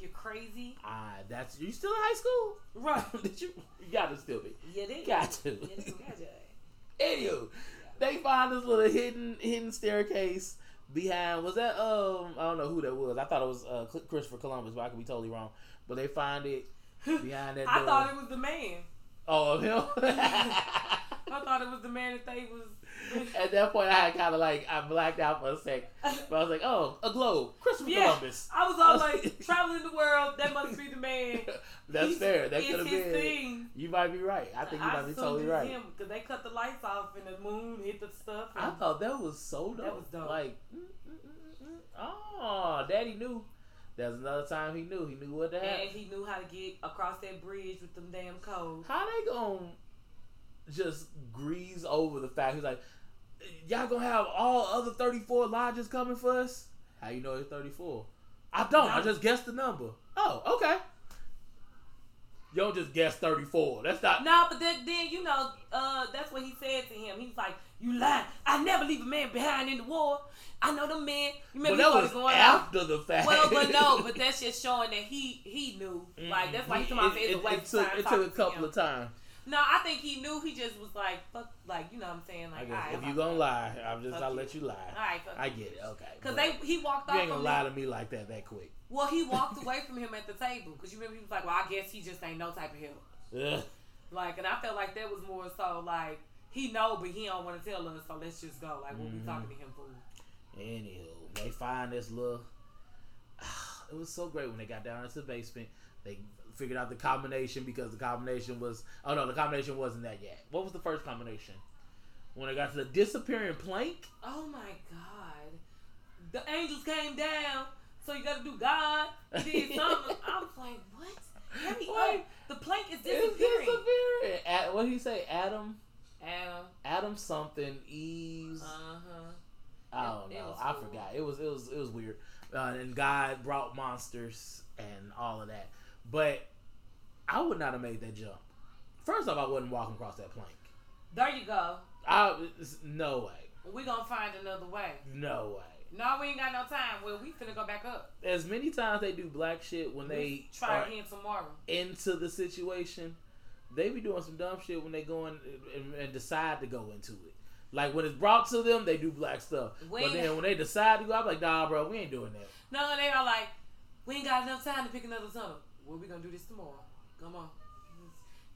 You crazy? Ah, that's you still in high school? Right. Did you? You gotta still be. You did. Got to. You did. Got to. They find this little hidden hidden staircase behind. Was that um? I don't know who that was. I thought it was uh, Christopher Columbus, but I could be totally wrong. But they find it behind that door. I thought it was the man. Oh, him. I thought it was the man that they was. At that point, I had kind of like I blacked out for a sec, but I was like, "Oh, a globe, Christopher Yeah. Columbus." I was all like, traveling the world. That must be the man. That's He's- fair. That could have been. thing. You might be right. I think you might be totally right. him because they cut the lights off and the moon hit the stuff. I thought that was so dope. That was dope. Like, mm, mm, mm, mm. oh, Daddy knew. There's another time he knew. He knew what to and he knew how to get across that bridge with them damn codes. How they gonna just grease over the fact he's like, y'all gonna have all other 34 lodges coming for us? How you know it's 34? I don't. I just guessed the number. Oh, okay. You don't just guess 34. That's not. No, but then, then you know, uh, that's what he said to him. He was like, "You lied. I never leave a man behind in the war. I know the man. You but remember that he was started going out. after the fact. Well, but no, but that's just showing that he he knew. Like that's why he's talking about it, it's a it, it took, it took a couple him. of times. No, I think he knew. He just was like, fuck, like you know what I'm saying. I Like, guess all right, if I'm you gonna lie, I'm just I'll you. let you lie. all right, fuck I get it. Okay. Cause they he walked you off ain't gonna lie him. to me like that that quick. Well, he walked away from him at the table because you remember he was like, "Well, I guess he just ain't no type of help." Ugh. Like, and I felt like that was more so like he know, but he don't want to tell us, so let's just go. Like, what Mhm. be talking to him for? Anywho, they find this little. It was so great when they got down into the basement. They figured out the combination because the combination was. Oh no, the combination wasn't that yet. What was the first combination? When they got to the disappearing plank. Oh my God, the angels came down, so you got to do God. Did something. I was like, what? Up! The plank is disappearing. disappearing. Ad, what did he say? Adam. Adam. Adam something. Eve's. Uh huh. I don't it know. I cool. forgot. It was it was it was weird. Uh, and God brought monsters and all of that. But I would not have made that jump. First off, I wasn't walking across that plank. There you go. I no way, We gonna find another way. no way. No, we ain't got no time. Well, we finna go back up. As many times they do black shit when they try again tomorrow. into the situation, they be doing some dumb shit when they go in and, and decide to go into it. Like when it's brought to them, they do black stuff. We but then when they decide to go, I'm like, nah, bro, we ain't doing that. No, they are like, we ain't got enough time to pick another tunnel. Well, we gonna do this tomorrow. Come on.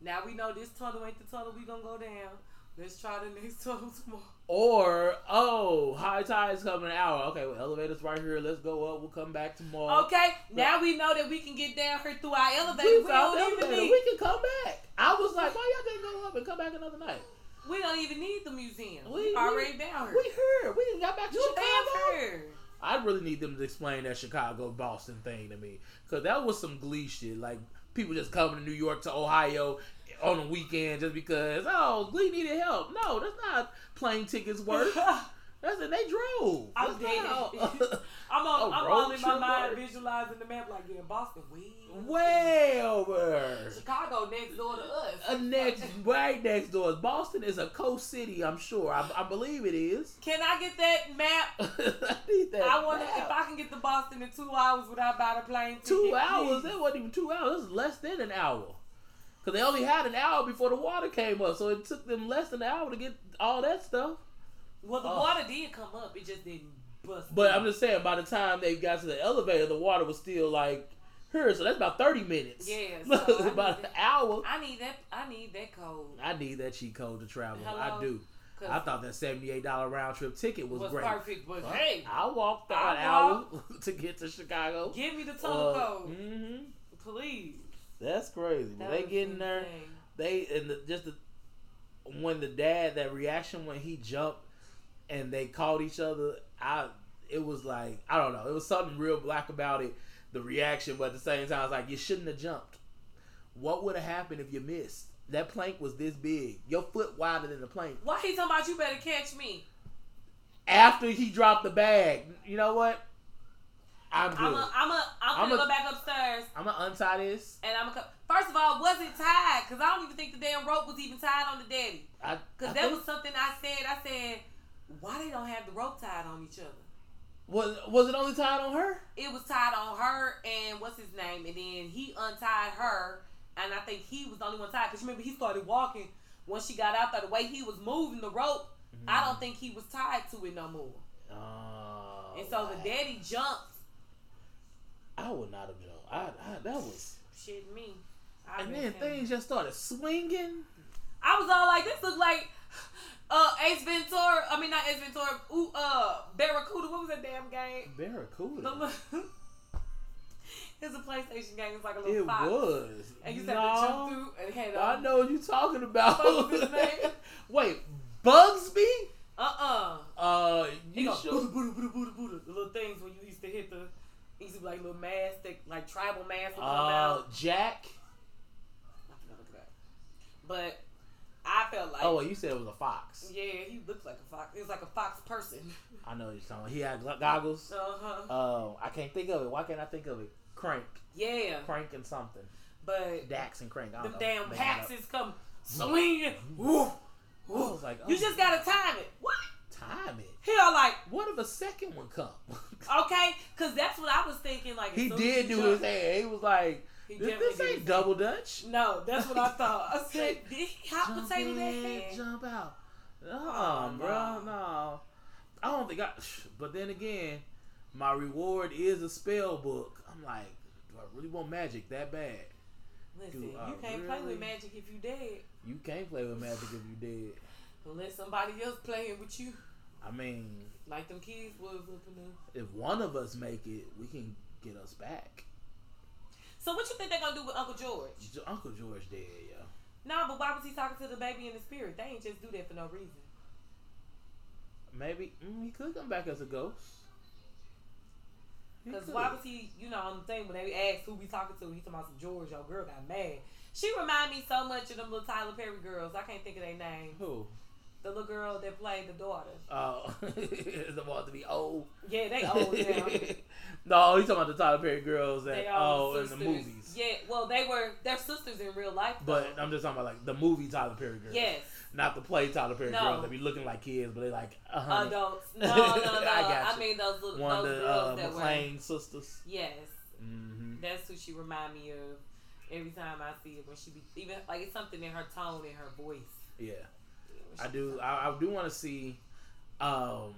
Now we know this tunnel ain't the tunnel we gonna go down. Let's try the next tunnel tomorrow. Or oh, high tide's coming an hour. Okay, well, elevator's right here. Let's go up. We'll come back tomorrow. Okay, now we know that we can get down here through our elevator. We We, don't even need. We can come back. I was like, why y'all didn't go up and come back another night? We don't even need the museum. We- We, already down here. We here. We didn't got back to you Chicago. here. I really need them to explain that Chicago Boston thing to me because that was some glee shit. Like people just coming to New York to Ohio on the weekend just because oh Glee needed help. No, that's not plane tickets worth. That's it. They drove. I'm That's dead. not- I'm on. Oh, a I'm all in my mind work. visualizing the map like yeah, Boston way Way over. Chicago next door to us. A next, right next door. Boston is a coast city. I'm sure. I, I believe it is. Can I get that map? I need that. I wonder map. if I can get to Boston in two hours without buying a plane ticket. two hours. please. That wasn't even two hours. It was less than an hour. Cause they only had an hour before the water came up, so it took them less than an hour to get all that stuff. Well, the Oh. water did come up. It just didn't bust. But I'm just saying, by the time they got to the elevator, the water was still like here. So that's about thirty minutes. Yeah, so about need an that. hour. I need that. I need that code. I need that cheat code to travel. Hello? I do. I thought that seventy-eight dollar round trip ticket was, was great. perfect. But Well, hey, I walked that I hour to get to Chicago. give me the tunnel code, hmm please. That's crazy. That they was get in there. They and the, just the when the dad that reaction when he jumped and they called each other. I it was like I don't know. It was something real black about it. The reaction, but at the same time, it's like you shouldn't have jumped. What would have happened if you missed? That plank was this big. Your foot wider than the plank. Why he talking about you better catch me? After he dropped the bag, you know what? I'm good. I'm a, I'm a, I'm I'm gonna a- go back upstairs I'm gonna untie this. and I'm gonna. First of all, was it tied? Cause I don't even think the damn rope was even tied on the daddy. I, Cause I that think- was something I said. I said, why they don't have the rope tied on each other? was was it only tied on her? It was tied on her and what's his name, and then he untied her, and I think he was the only one tied. Cause remember he started walking when she got out there. The way he was moving the rope, I mm-hmm. don't think he was tied to it no more. Oh, And so the daddy jumped. I would not have jumped. I, I that was. Shit me. I And then things just started swinging. I was all like, this look like uh Ace Ventura. I mean not Ace Ventura. Ooh, uh Barracuda. What was that damn game? Barracuda. It's a PlayStation game. It's like a little It fox. was. And you said to jump No, through and had I know what you're talking about. What was his? Wait, Bugsby? uh-uh. Uh, He you go sure? Buddha, Buddha, Buddha, Buddha. The little things when you used to hit the, used to be like little mask, that, like tribal mask would come Uh, out. Jack. I forgot look at that. But I felt like, Oh, well, you said it was a fox. yeah, he looked like a fox. He was like a fox person. I know you're talking. He had goggles. Uh, I can't think of it. Why can't I think of it? Crank. Yeah. Crank and something. But Dax and Crank. I them know. damn paxes come swinging. Woo, I was like, You oh, just gotta time it. What? time it. He all like, What if a second one come? okay, because that's what I was thinking. Like, he did do his hand. He was like, He this, ain't double dutch. No, that's what I thought. I said, did he hot Jump potato that in, fast? Jump out. Oh, no, Oh, bro, no. no. I don't think I. But then again, my reward is a spell book. I'm like, do I really want magic that bad? Listen, Do you I can't play with magic if you dead. You can't play with magic if you did. Unless somebody else playing with you. I mean, Like them kids was up in if one of us make it, we can get us back. So what you think they're gonna do with Uncle George? Uncle George dead, yo. Nah, but why was he talking to the baby in the spirit? They ain't just do that for no reason. Maybe mm, he could come back as a ghost. Because why was he, you know, on the thing when they asked who we talking to, he talking about some George, your girl got mad. She remind me so much of them little Tyler Perry girls. I can't think of their name. Who? The little girl that played the daughter. Oh, the one to be old. Yeah, they old now. no, he's talking about the Tyler Perry girls that oh in the movies. Yeah, well, they were they're sisters in real life. But. I'm just talking about like the movie Tyler Perry girls. yes, Not the play Tyler Perry No. girls that be looking like kids, but they like hundred. adults. No, no, no. I I, got you. mean those little One those the girls uh, that were. Sisters. Yes, hmm that's who she remind me of. Every time I see it, when she be even like it's something in her tone in her voice. Yeah, I do. I, I do want to see. Um,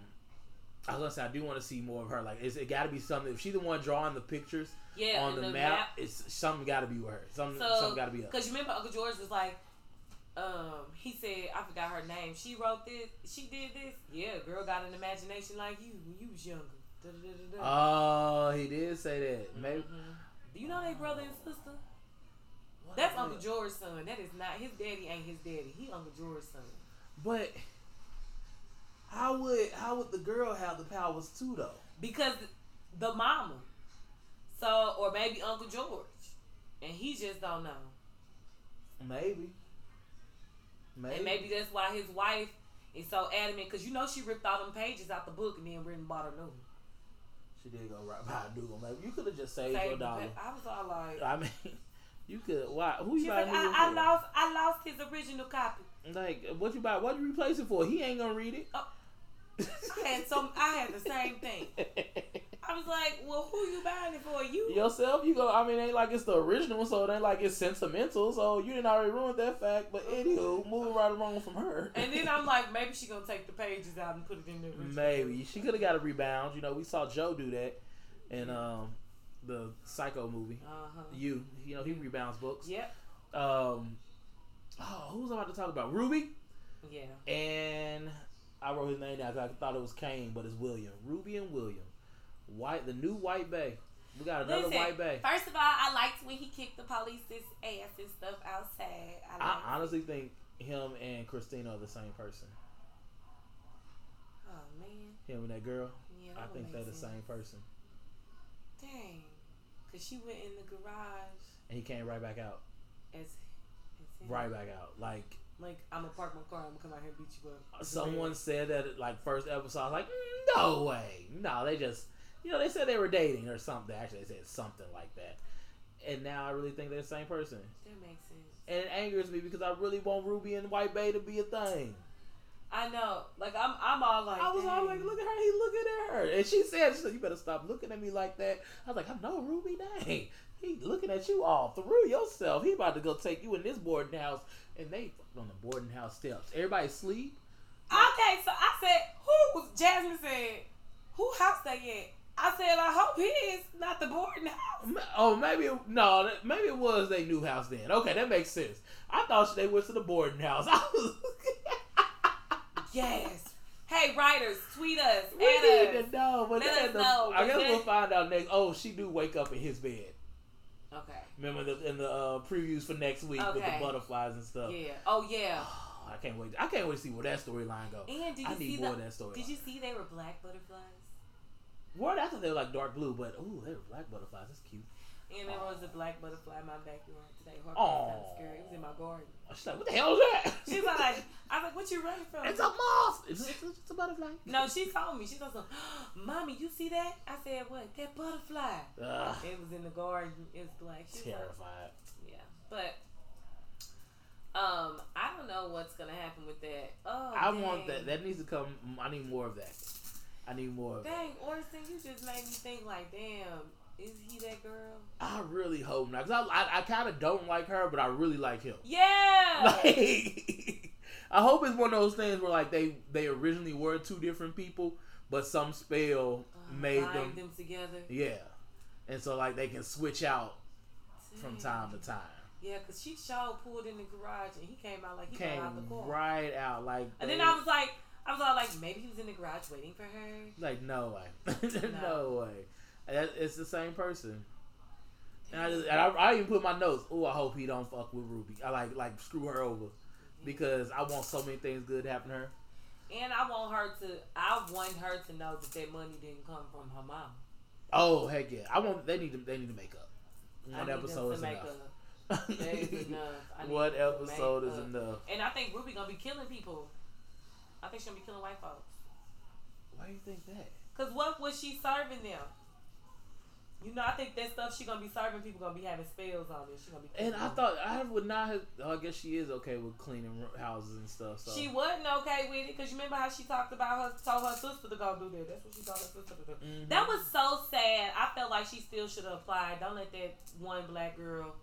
I was gonna say I do want to see more of her. Like, it's, it got to be something. If she's the one drawing the pictures Yeah, on and the, map, it's something got to be with her. Something, So, something got to be up. Because you remember Uncle George was like, um, he said, I forgot her name. She wrote this. She did this. Yeah, girl got an imagination like you when you was younger. Da, da, da, da, da. Oh, he did say that. Maybe. Mhm. Do you know they brother and sister? What That's Uncle? George's son. That is not his daddy. Ain't his daddy. He Uncle George's son. But how would how would the girl have the powers too though? Because the mama. So or maybe Uncle George, and he just don't know. Maybe. Maybe. And maybe that's why his wife is so adamant because you know she ripped all them pages out the book and then written bought a new one. She did go right by a new one. Like, you could have just saved Saved your dollar. I was all like, I mean, you could. Why? Who you like, I, I lost, I lost his original copy. Like, what you buy? What you replace it for? He ain't gonna read it. I had some, I had the same thing. I was like, well, who you buying it for? You? Yourself, you go. I mean, ain't like it's the original, so it ain't like it's sentimental. So you didn't already ruin that fact. But anywho, moving right along from her. And then I'm like, maybe she gonna take the pages out and put it in the original. Maybe she could have got a rebound. You know, we saw Joe do that in um the Psycho movie. Uh huh. You, you know, he rebounds books. Yep. Um, oh, who was I about to talk about? Ruby Yeah. and I wrote his name down because I thought it was Kane, but it's William. Ruby and William. White, the new White Bay. We got another Listen, White Bay. First of all, I liked when he kicked the police's ass and stuff outside. I, I honestly think him and Christina are the same person. Oh man. Him and that girl. Yeah. I that would think they're the same person. Dang. Cause she went in the garage And he came right back out. as. Right back out. Like Like I'm gonna park my car. I'm gonna come out here and beat you up. someone said that at, like first episode. I was like, "Mm, no way. No, they just you know, they said they were dating or something. Actually they said something like that. And now I really think they're the same person. That makes sense. And it angers me because I really want Ruby and White Bay to be a thing. I know. Like I'm. I'm all like. I was all like, look at her, he looking at her. And she said, she said, you better stop looking at me like that. I was like, I know, Ruby, dang. He looking at you all through yourself. He about to go take you in this boarding house. And they on the boarding house steps. Everybody sleep. Okay, so I said, who was Jasmine said, who house they at? I said, I hope his, not the boarding house. Oh, maybe, no, maybe it was their new house then. Okay, that makes sense. I thought they went to the boarding house. Yes. Hey, writers, tweet us. we need us. to know. But Let us know, I guess we'll find out next. Oh, she do wake up in his bed. Okay. Remember the, in the uh, previews for next week with the butterflies and stuff. Yeah. Oh, yeah. Oh, I can't wait. I can't wait to see where that storyline go. And did I you need see more the, of that story. Did you see they were black butterflies? What? I thought they were like dark blue, but ooh, they were black butterflies. That's cute. And there was a black butterfly in my backyard today. Her of scary. It was in my garden. She's like, what the hell is that? She's like, I was like, what you running from? it's a moth. It's, it's, it's a butterfly. No, she told me. She was like, "Mommy, you see that?" I said, "What? That butterfly." Ugh, It was in the garden. It was black. She was like, terrified. yeah, but um, I don't know what's gonna happen with that. Oh, I dang. want that. That needs to come. I need more of that. I need more of that. Dang, Orson, you just made me think. Like, damn, is he that girl? I really hope not. Cause I, I, I kind of don't like her, but I really like him. Yeah. Like, I hope it's one of those things where like they they originally were two different people, but some spell Uh, made them, them together yeah, and so like they can switch out from time to time. Yeah, cause she showed pulled in the garage and he came out like he Came out the car. right out like. And they- then I was like, I was all like, maybe he was in the garage waiting for her. like, no way, no, No. way. It's the same person. And I just, and I, I even put my notes. Oh, I hope he don't fuck with Ruby. I like like screw her over because I want so many things good to happen to her. And I want her to, I want her to know that that money didn't come from her mom. Oh heck yeah! I want they need to they need to make up. One episode is enough. a- that is enough. One episode is up. enough. And I think Ruby gonna be killing people. I think she's gonna be killing white folks. Why do you think that? Cause what was she serving them? You know, I think that stuff she gonna be serving people gonna be having spells on it. She gonna be. And I thought I would not have. oh, I guess she is okay with cleaning houses and stuff. So She wasn't okay with it because you remember how she talked about her, told her sister to go do that. That's what she told her sister to do. Mhm. That was so sad. I felt like she still should have applied. Don't let that one black girl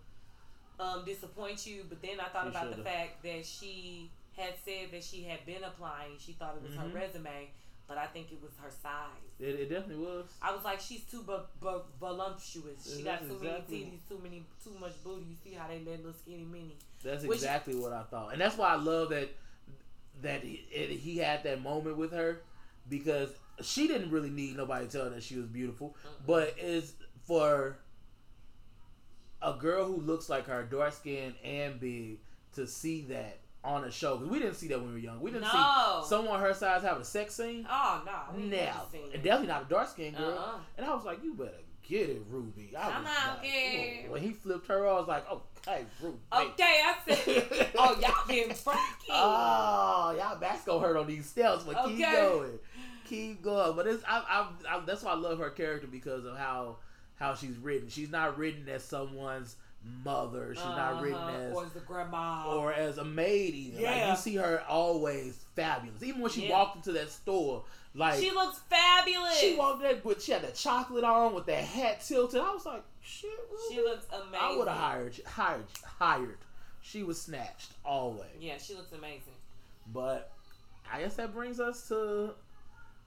um, disappoint you. But then I thought She about the should've. fact that she had said that she had been applying. She thought it was Mhm. her resume, but I think it was her size. It, it definitely was. I was like, she's too bu- bu- voluptuous. She That's got too exactly- many titties, too many, too much booty. You see how they let little skinny mini. That's Which- exactly what I thought, and that's why I love that that he, it, he had that moment with her because she didn't really need nobody to tell her that she was beautiful, but it's for a girl who looks like her, dark skin and big, to see that on a show because we didn't see that when we were young. We didn't No. see someone her size have a sex scene. Oh no, we Now, and it. definitely not a dark skinned girl. Uh-uh. And I was like, you better get it, Ruby. I Come was on, like, whoa. When he flipped her, I was like, okay, Ruby. Okay, I said, oh y'all getting freaky. Oh, y'all backs gonna hurt on these steps, but keep going, keep going. But it's I, I, I that's why I love her character because of how how she's written. She's not written as someone's mother. She's not written Uh-huh. as or as the grandma. or as a maid even. Like Yeah. you see her always fabulous. Even when she Yeah. walked into that store, like she looks fabulous. she walked in with she had that chocolate on with that hat tilted. I was like, shit. She looks amazing. I would have hired hired hired. She was snatched always. Yeah, she looks amazing. But I guess that brings us to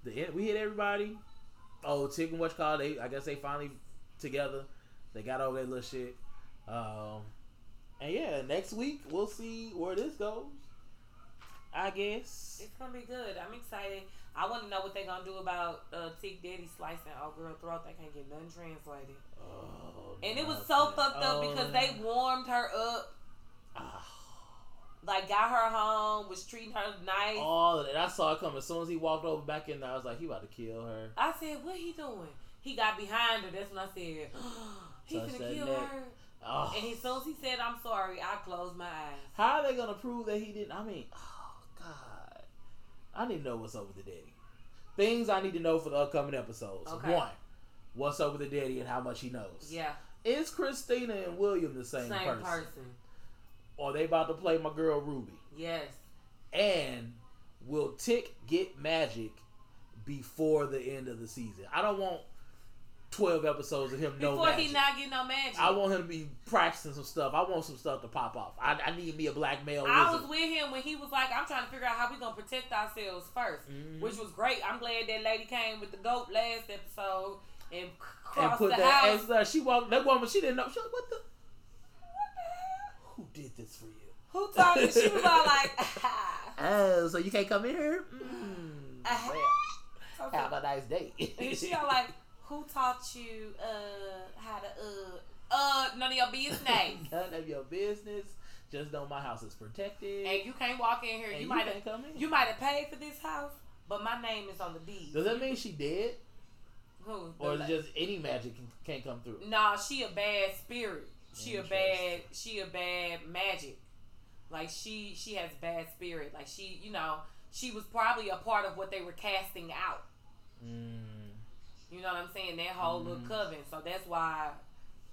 the end. We hit everybody. Oh, Tic and what call they? I guess they finally together. They got all that little shit. Um, and yeah, next week we'll see where this goes. I guess. It's gonna be good. I'm excited. I want to know what they're gonna do about uh, Tic Daddy slicing old girl throat. They can't get none translated. Oh, And it was so fucked up because they Oh. warmed her up, like got her home, was treating her nice. all of that. I saw it coming. As soon as he walked over back in there, I was like, he about to kill her. I said, "What he doing?" He got behind her. That's when I said, "He Touch gonna kill neck. her." Oh. And as soon as he said, "I'm sorry," I closed my eyes. How are they gonna prove that he didn't? I mean, oh god, I need to know what's up with the daddy. Things I need to know for the upcoming episodes. Okay. One, what's up with the daddy and how much he knows. Yeah, Is Christina and William the same, person? same person? person. Or they about to play my girl Ruby? Yes. And will Tic get magic before the end of the season? I don't want twelve episodes of him no Before magic. he not getting no magic. I want him to be practicing some stuff. I want some stuff to pop off. I, I need me a black male I wizard. was with him when he was like, I'm trying to figure out how we gonna protect ourselves 1st Mhm. which was great. I'm glad that lady came with the goat last episode and c- and crossed put the that house. extra. She walked. That woman. She didn't know. She like, what the? Who did this for you? Who told you? She was all like, Oh, so you can't come in here? Mm, Uh-huh. have a nice day. and she all like, who taught you uh how to uh uh none of your business? None of your business. Just know my house is protected. and you can't walk in here. and You might have come in. you might have paid for this house, but my name is on the deed. Does that mean she dead, Who? or is The just any magic can, can't come through? Nah, she a bad spirit. She a bad. She a bad magic. Like she she has bad spirit. Like she you know she was probably a part of what they were casting out. Mm, You know what I'm saying? That whole little Mhm. coven. So that's why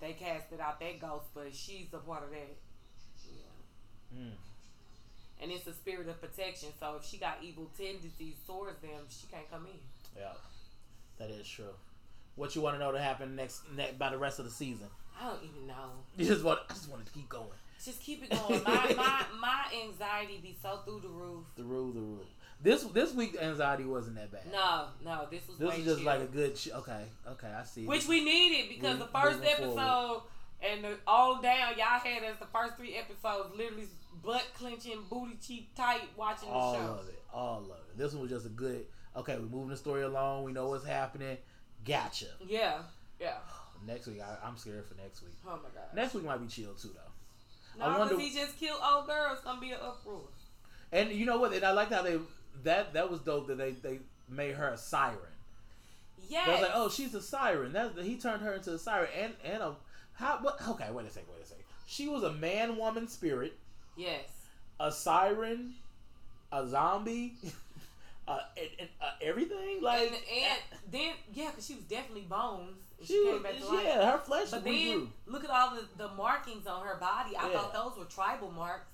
they casted out that ghost. But she's a part of that. Yeah. mm. And it's a spirit of protection. So if she got evil tendencies towards them, she can't come in. Yeah, that is true. What you want to know to happen next, next by the rest of the season? I don't even know. You just want. I just wanted to keep going. Just keep it going. My my my anxiety be so through the roof. The rule, the rule. This this week anxiety wasn't that bad. No, no, this was This way is just chill. like a good. Sh- okay, okay, I see. which we needed because We- the first episode forward. and the all down y'all had us the first three episodes literally butt clenching, booty cheek tight watching the all show. of it, all of it. This one was just a good. Okay, we're moving the story along. We know what's happening. Gotcha. Yeah, yeah. Next week, I, I'm scared for next week. Oh my god. Next week might be chill too, though. No, wonder- because he just killed old girl. It's gonna be an uproar. And you know what? And I like how they that that was dope that they they made her a siren. Yeah. They was like, oh, she's a siren. That's he turned her into a siren and and a how what? Okay, wait a second, wait a second. She was a man woman spirit, yes. a siren, a zombie, uh, and, and, uh, everything like. and, and then yeah, because she was definitely bones. and she, She, came back to life. yeah, her flesh But then look at all the, the markings on her body. I Yeah. thought those were tribal marks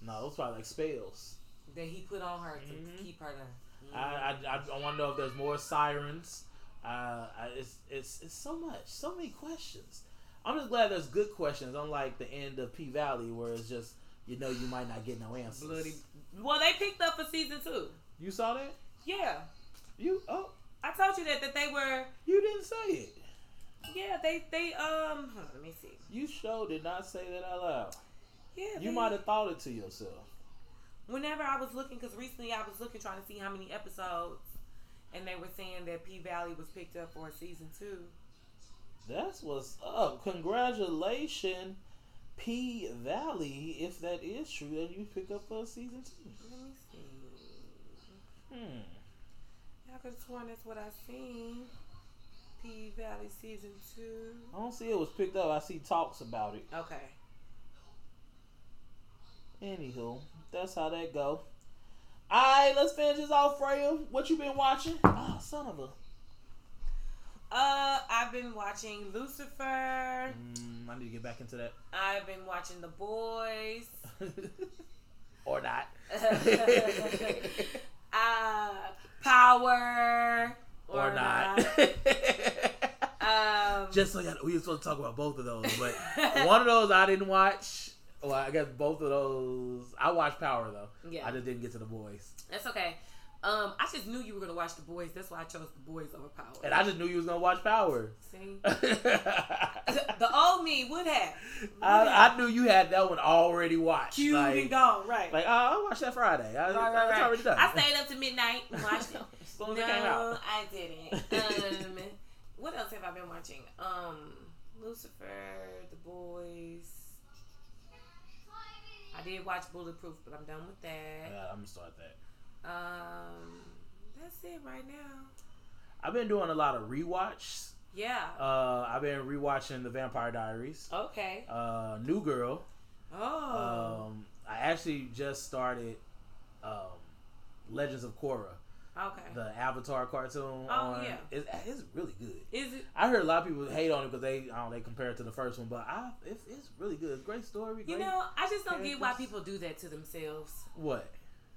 No, those probably like spells. That he put on her to Mhm. keep her there. I, I, I, I want to know if there's more sirens. Uh, I, it's, it's, it's so much, so many questions. I'm just glad there's good questions, unlike the end of P Valley, where it's just you know you might not get no answers. Bloody. Well, they picked up for season two. You saw that? Yeah, You oh, I told you that that they were. you didn't say it. Yeah, they they um. let me see. You sure did not say that out loud. Yeah, You might have thought it to yourself. Whenever I was looking, because recently I was looking trying to see how many episodes, and they were saying that P Valley was picked up for season two. That's what's up. Congratulations, P Valley. If that is true, then you pick up for season two. Let me see. Hmm. I could have sworn that's what I seen. P Valley season two. I don't see it was picked up. I see talks about it. Okay. Anywho, that's how that go. All right, let's finish this off, Freya. What you been watching? Oh, son of a. Uh, I've been watching Lucifer. Mm, I need to get back into that. I've been watching The Boys. or not. uh, Power. or, not. Um, Just so you we were supposed to talk about both of those, but one of those I didn't watch. Well, I guess both of those I watched Power though. Yeah. I just didn't get to the boys, that's okay. Um, I just knew you were gonna watch The Boys. That's why I chose The Boys over Power. and I just knew you was gonna watch Power. See, the old me would have. Would have. I knew you had that one already watched. Cute like, and gone, right? like, oh, I watched that Friday. I, right, right, right. already done. I stayed up to midnight and watched it. as soon as no, it came out. I didn't. Um, what else have I been watching? Um, Lucifer, The Boys. I did watch Bulletproof, but I'm done with that. Yeah, I'm gonna start that. Um, that's it right now. I've been doing a lot of rewatches. Yeah. Uh, I've been rewatching The Vampire Diaries, okay. uh, New Girl. Oh. Um, I actually just started um, Legends of Korra, okay. the Avatar cartoon. Oh, on, yeah. it's, it's really good. Is it? I heard a lot of people hate on it because they I don't they compare it to the first one, but I it's, it's really good. It's a great story. You know, I just don't get why people do that to themselves. what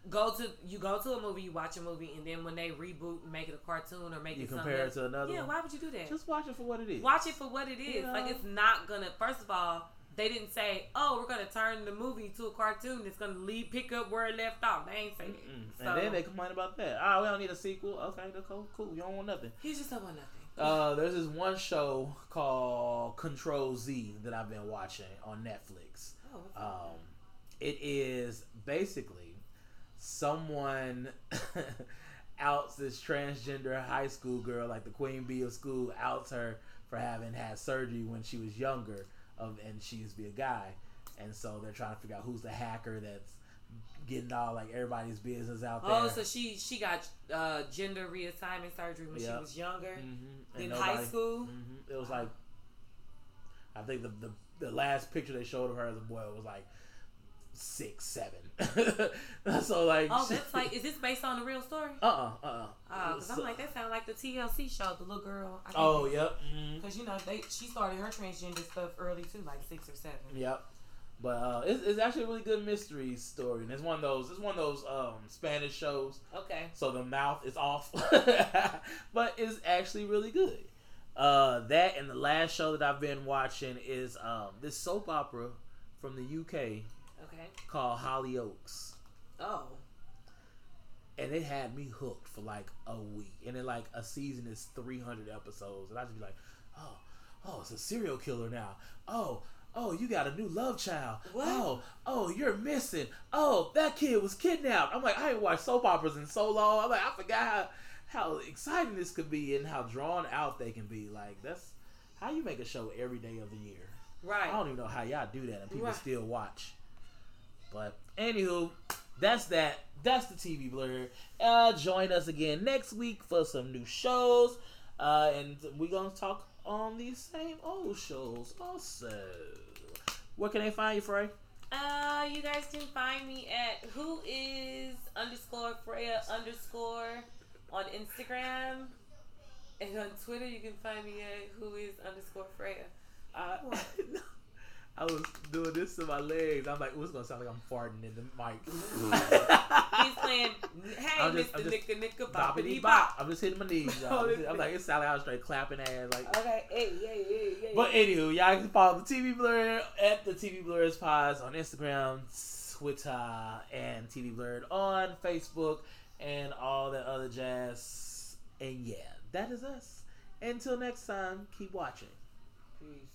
Go to you go to a movie, you watch a movie, and then when they reboot and make it a cartoon or make you it something compare it else, to another. yeah, one. why would you do that? Just watch it for what it is. Watch it for what it is. Yeah. Like it's not gonna. First of all, they didn't say, "Oh, we're gonna turn the movie to a cartoon that's gonna leave pick up where it left off." They ain't say that. So and then they complain about that. Oh, we don't need a sequel. Okay, that's cool. Cool. You don't want nothing. he just don't want nothing. Uh, there's this one show called Control Z that I've been watching on Netflix. oh. Um, it is basically someone outs this transgender high school girl, like the queen bee of school, outs her for having had surgery when she was younger, of and she used to be a guy, and so they're trying to figure out who's the hacker that's getting all like everybody's business out there. oh, so she she got uh, gender reassignment surgery when she was younger Mhm. in And high nobody- school. Mhm. It was like, I think the, the the last picture they showed of her as a boy was like six, seven. so like, Oh, that's like, is this based on a real story? uh uh uh uh. Oh, because I'm like, that sound like the TLC show, the little girl. Oh yep. mhm. Cause you know they she started her transgender stuff early too, like six or seven. Yep. But uh, it's, it's actually a really good mystery story, and it's one of those. It's one of those um, Spanish shows, Okay. so the mouth is off, but it's actually really good. Uh, that and the last show that I've been watching is um, this soap opera from the UK Okay. called Hollyoaks, Oh. and it had me hooked for like a week. And then like a season is three hundred episodes, and I just be like, oh, oh, it's a serial killer now. Oh. Oh, you got a new love child. What? Oh, oh, you're missing. Oh, that kid was kidnapped. I'm like, I ain't watched soap operas in so long. I'm like, I forgot how how exciting this could be and how drawn out they can be. Like that's how you make a show every day of the year. Right. I don't even know how y'all do that and people Right. still watch. But anywho, that's that. That's the TV blur. Uh, join us again next week for some new shows. Uh, and we're gonna talk on these same old shows also. Where can they find you, Frey? Uh, you guys can find me at who is underscore Freya underscore on Instagram. And on Twitter, you can find me at who is underscore Freya. I, I was doing this to my legs. I'm like, what's gonna sound like I'm farting in the mic? He's playing, hey, just- Mr. Nicka Nicka Boppity bop. I'm just hitting my knees. y'all. I'm like, it sounded like I was straight clapping ass. Like, Okay, hey, hey, hey, hey. But anywho, y'all can follow the TV Blur at the TV Blurs Pods on Instagram, Twitter, and TV Blurred on Facebook, and all that other jazz. And yeah, that is us. Until next time, keep watching. Peace.